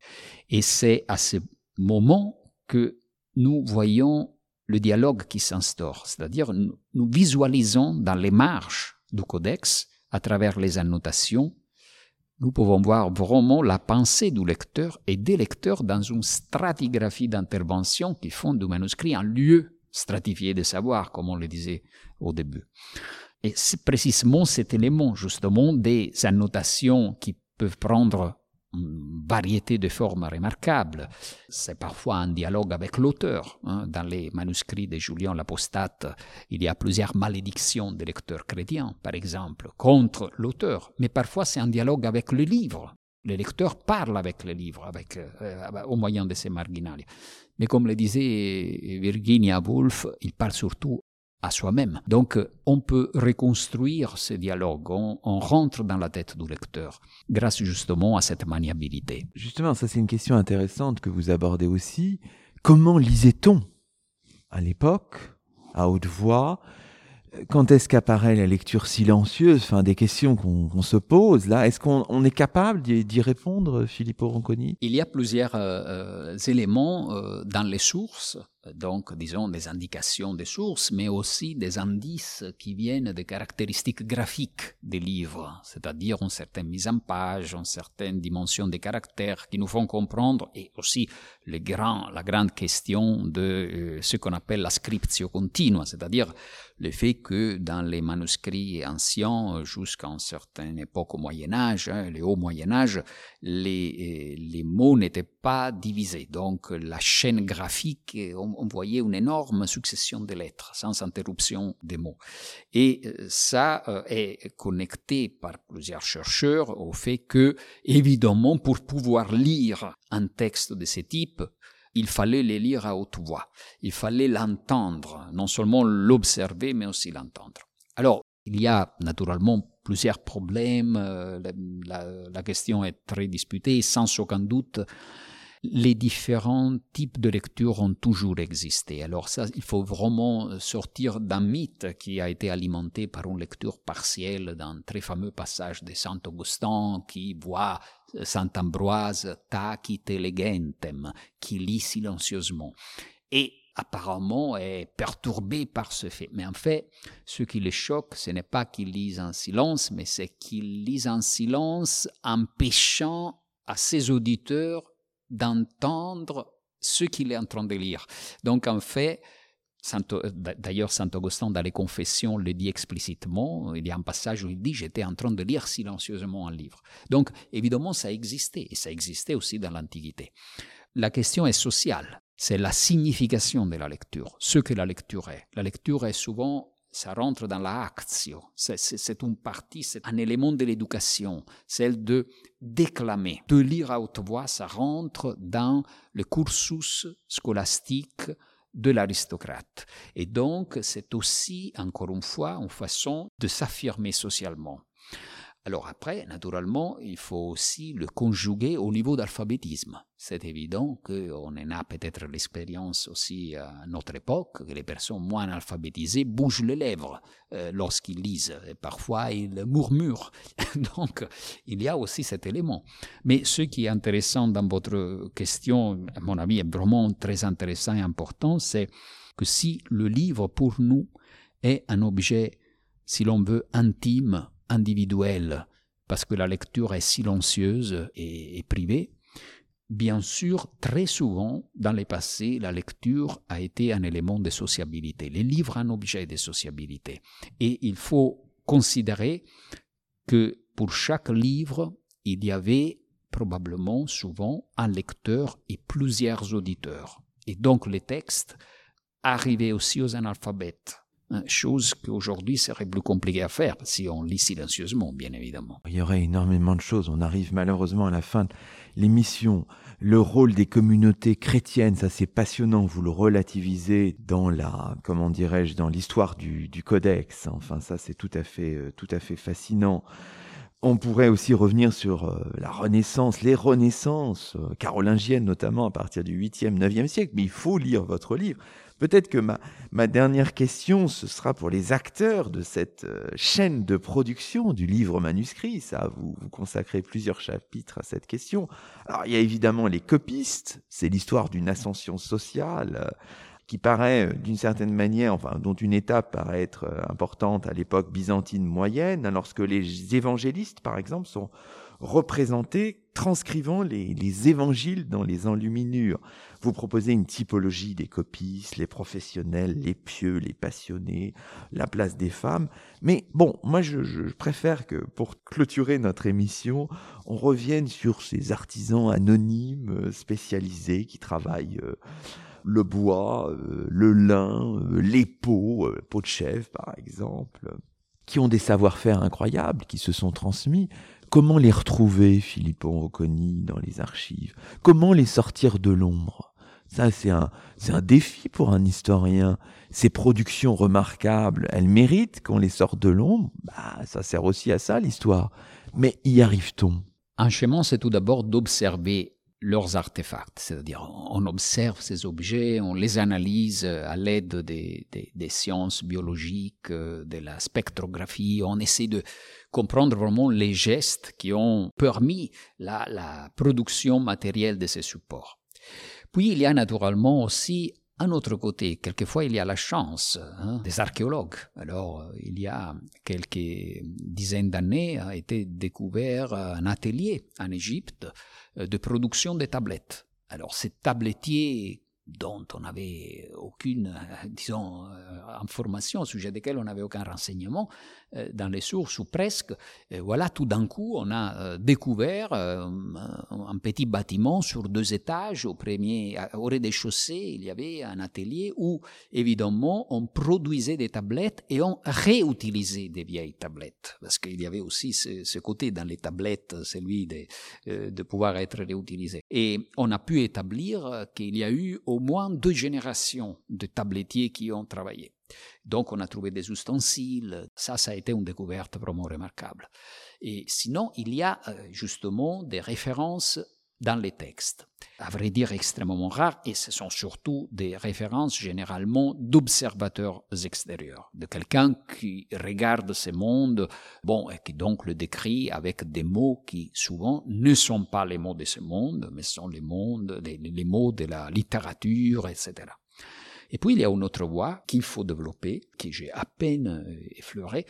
Et c'est à ce moment que nous voyons le dialogue qui s'instaure, c'est-à-dire nous visualisons dans les marges du codex, à travers les annotations, nous pouvons voir vraiment la pensée du lecteur et des lecteurs dans une stratigraphie d'intervention qui font du manuscrit un lieu stratifié de savoir, comme on le disait au début. Et c'est précisément cet élément, justement, des annotations qui peuvent prendre une variété de formes remarquables. C'est parfois un dialogue avec l'auteur. Hein. Dans les manuscrits de Julien l'Apostate, il y a plusieurs malédictions des lecteurs chrétiens, par exemple, contre l'auteur. Mais parfois, c'est un dialogue avec le livre. Le lecteur parle avec le livre, avec, euh, au moyen de ces marginales. Mais comme le disait Virginia Woolf, il parle surtout à soi-même. Donc on peut reconstruire ce dialogue, on, rentre dans la tête du lecteur grâce justement à cette maniabilité. Justement, ça c'est une question intéressante que vous abordez aussi. Comment lisait-on à l'époque, à haute voix? Quand est-ce qu'apparaît la lecture silencieuse? Enfin, des questions qu'on se pose là. Est-ce qu'on est capable d'y répondre, Filippo Ronconi? Il y a plusieurs euh, euh, éléments euh, dans les sources donc disons des indications des sources, mais aussi des indices qui viennent des caractéristiques graphiques des livres, c'est-à-dire une certaine mise en page, une certaine dimension des caractères qui nous font comprendre, et aussi le grand, la grande question de euh, ce qu'on appelle la scriptio continua, c'est-à-dire le fait que dans les manuscrits anciens, jusqu'à une certaine époque au Moyen Âge, hein, le haut Moyen Âge, les, euh, mots n'étaient pas divisés. Donc la chaîne graphique, on, on, voyait une énorme succession de lettres, sans interruption des mots. Et euh, ça euh, est connecté par plusieurs chercheurs au fait que, évidemment, pour pouvoir lire un texte de ce type, il fallait le lire à haute voix. Il fallait l'entendre, non seulement l'observer, mais aussi l'entendre. Alors, il y a naturellement plusieurs problèmes, euh, la, question est très disputée, sans aucun doute, les différents types de lecture ont toujours existé. Alors ça, il faut vraiment sortir d'un mythe qui a été alimenté par une lecture partielle d'un très fameux passage de Saint Augustin qui voit Saint Ambroise tacite qui lit silencieusement. Et apparemment est perturbé par ce fait. Mais en fait, ce qui les choque, ce n'est pas qu'il lise en silence, mais c'est qu'il lise en silence, empêchant à ses auditeurs d'entendre ce qu'il est en train de lire. Donc en fait, D'ailleurs, Saint Augustin, dans les Confessions, le dit explicitement. Il y a un passage où il dit J'étais en train de lire silencieusement un livre. Donc, évidemment, ça existait, et ça existait aussi dans l'Antiquité. La question est sociale. C'est la signification de la lecture, ce que la lecture est. La lecture est souvent ça rentre dans la actio, c'est c'est un élément de l'éducation, celle de déclamer, de lire à haute voix, ça rentre dans le cursus scolastique de l'aristocrate. Et donc, c'est aussi, encore une fois, une façon de s'affirmer socialement. Alors après, naturellement, il faut aussi le conjuguer au niveau d'alphabétisme. C'est évident qu'on en a peut-être l'expérience aussi à notre époque, que les personnes moins alphabétisées bougent les lèvres euh, lorsqu'ils lisent, et parfois ils murmurent. <laughs> Donc, il y a aussi cet élément. Mais ce qui est intéressant dans votre question, à mon avis, est vraiment très intéressant et important, c'est que si le livre, pour nous, est un objet, si l'on veut, intime, individuelle, parce que la lecture est silencieuse et, privée, Bien sûr, très souvent, dans le passé, la lecture a été un élément de sociabilité, les livres un objet de sociabilité. Et il faut considérer que pour chaque livre, il y avait probablement souvent un lecteur et plusieurs auditeurs. Et donc les textes arrivaient aussi aux analphabètes. Hein, chose qu'aujourd'hui serait plus compliquée à faire si on lit silencieusement, bien évidemment. Il y aurait énormément de choses. On arrive malheureusement à la fin de l'émission. Le rôle des communautés chrétiennes, ça c'est passionnant. Vous le relativisez dans la, comment dirais-je, dans l'histoire du, codex. Enfin, ça c'est tout à fait, euh, tout à fait fascinant. On pourrait aussi revenir sur euh, la Renaissance, les Renaissances euh, carolingiennes notamment à partir du 8e, 9e siècle. Mais il faut lire votre livre Peut-être que ma, dernière question, ce sera pour les acteurs de cette euh, chaîne de production du livre manuscrit. Ça, vous, consacrez plusieurs chapitres à cette question. Alors, il y a évidemment les copistes. C'est l'histoire d'une ascension sociale euh, qui paraît d'une certaine manière, enfin dont une étape paraît être importante à l'époque byzantine moyenne, lorsque les évangélistes, par exemple, sont représentés transcrivant les, évangiles dans les enluminures. Vous proposez une typologie des copistes, les professionnels, les pieux, les passionnés, la place des femmes. Mais bon, moi je, préfère que pour clôturer notre émission, on revienne sur ces artisans anonymes euh, spécialisés qui travaillent euh, le bois, euh, le lin, les peaux, peaux de chèvre par exemple, qui ont des savoir-faire incroyables, qui se sont transmis, Comment les retrouver, Philippon Rocconi, dans les archives? Comment les sortir de l'ombre? Ça, c'est un, c'est un défi pour un historien. Ces productions remarquables, elles méritent qu'on les sorte de l'ombre. Bah, ça sert aussi à ça, l'histoire. Mais y arrive-t-on? Un chemin, c'est tout d'abord d'observer leurs artefacts, c'est-à-dire on observe ces objets, on les analyse à l'aide des, des, sciences biologiques, de la spectrographie, on essaie de comprendre vraiment les gestes qui ont permis la, la production matérielle de ces supports. Puis il y a naturellement aussi un autre côté, quelquefois il y a la chance hein, des archéologues. Alors il y a quelques dizaines d'années a été découvert un atelier en Égypte de production de tablettes. Alors ces tablettiers dont on n'avait aucune, disons, euh, information, au sujet desquels on n'avait aucun renseignement euh, dans les sources ou presque. voilà, tout d'un coup, on a euh, découvert un petit bâtiment sur deux étages. Au premier, au rez-de-chaussée, il y avait un atelier où, évidemment, on produisait des tablettes et on réutilisait des vieilles tablettes. Parce qu'il y avait aussi ce, côté dans les tablettes, celui de, de pouvoir être réutilisé. Et on a pu établir qu'il y a eu au moins deux générations de tablettiers qui ont travaillé. Donc on a trouvé des ustensiles, ça, ça a été une découverte vraiment remarquable. Et sinon, il y a euh, justement des références dans les textes. À vrai dire, extrêmement rares, et ce sont surtout des références généralement d'observateurs extérieurs, de quelqu'un qui regarde ce monde, bon, et qui donc le décrit avec des mots qui souvent ne sont pas les mots de ce monde, mais sont les, mondes, les, mots de la littérature, etc. Et puis il y a une autre voie qu'il faut développer, que j'ai à peine effleurée,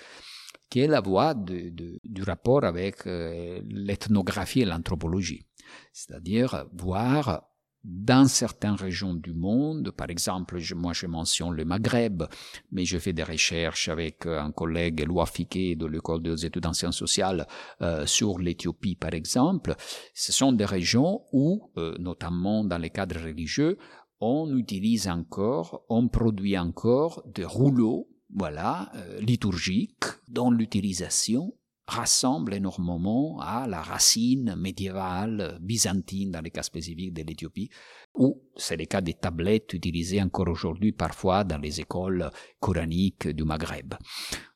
qui est la voie du rapport avec euh, l'ethnographie et l'anthropologie. C'est-à-dire voir dans certaines régions du monde, par exemple, moi je mentionne le Maghreb, mais je fais des recherches avec un collègue, Eloi Fiquet, de l'École des études en sciences sociales, euh, sur l'Éthiopie, par exemple. Ce sont des régions où, euh, notamment dans les cadres religieux, on utilise encore, on produit encore des rouleaux, voilà, euh, liturgiques, dont l'utilisation rassemble énormément à la racine médiévale byzantine dans les cas spécifiques de l'Éthiopie, ou c'est le cas des tablettes utilisées encore aujourd'hui parfois dans les écoles coraniques du Maghreb.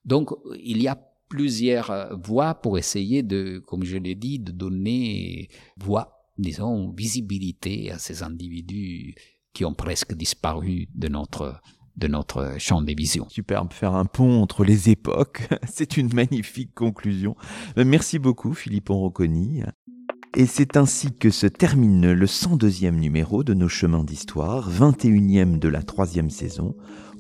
Donc il y a plusieurs voies pour essayer de, comme je l'ai dit, de donner voix, disons, visibilité à ces individus qui ont presque disparu de notre de notre champ des visions. Superbe, faire un pont entre les époques, <laughs> c'est une magnifique conclusion. Euh, merci beaucoup Philippe Rocconi. Et c'est ainsi que se termine le 102e numéro de nos chemins d'histoire, 21e de la troisième saison.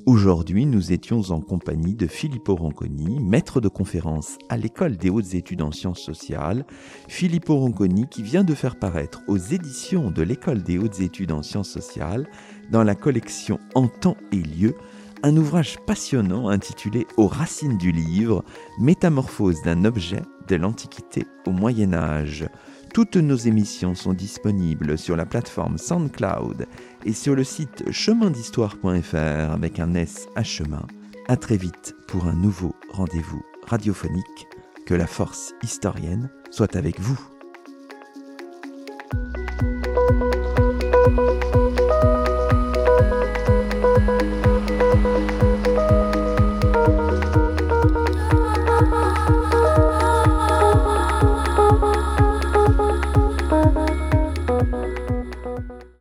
Aujourd'hui, nous étions en compagnie de Filippo Ronconi, maître de conférence à l'École des hautes études en sciences sociales. Filippo Ronconi qui vient de faire paraître aux éditions de l'École des hautes études en sciences sociales, dans la collection En temps et lieu, un ouvrage passionnant intitulé Aux racines du livre, Métamorphose d'un objet de l'Antiquité au Moyen Âge. Toutes nos émissions sont disponibles sur la plateforme SoundCloud et sur le site chemindhistoire.fr avec un S à chemin. À très vite pour un nouveau rendez-vous radiophonique. Que la force historienne soit avec vous.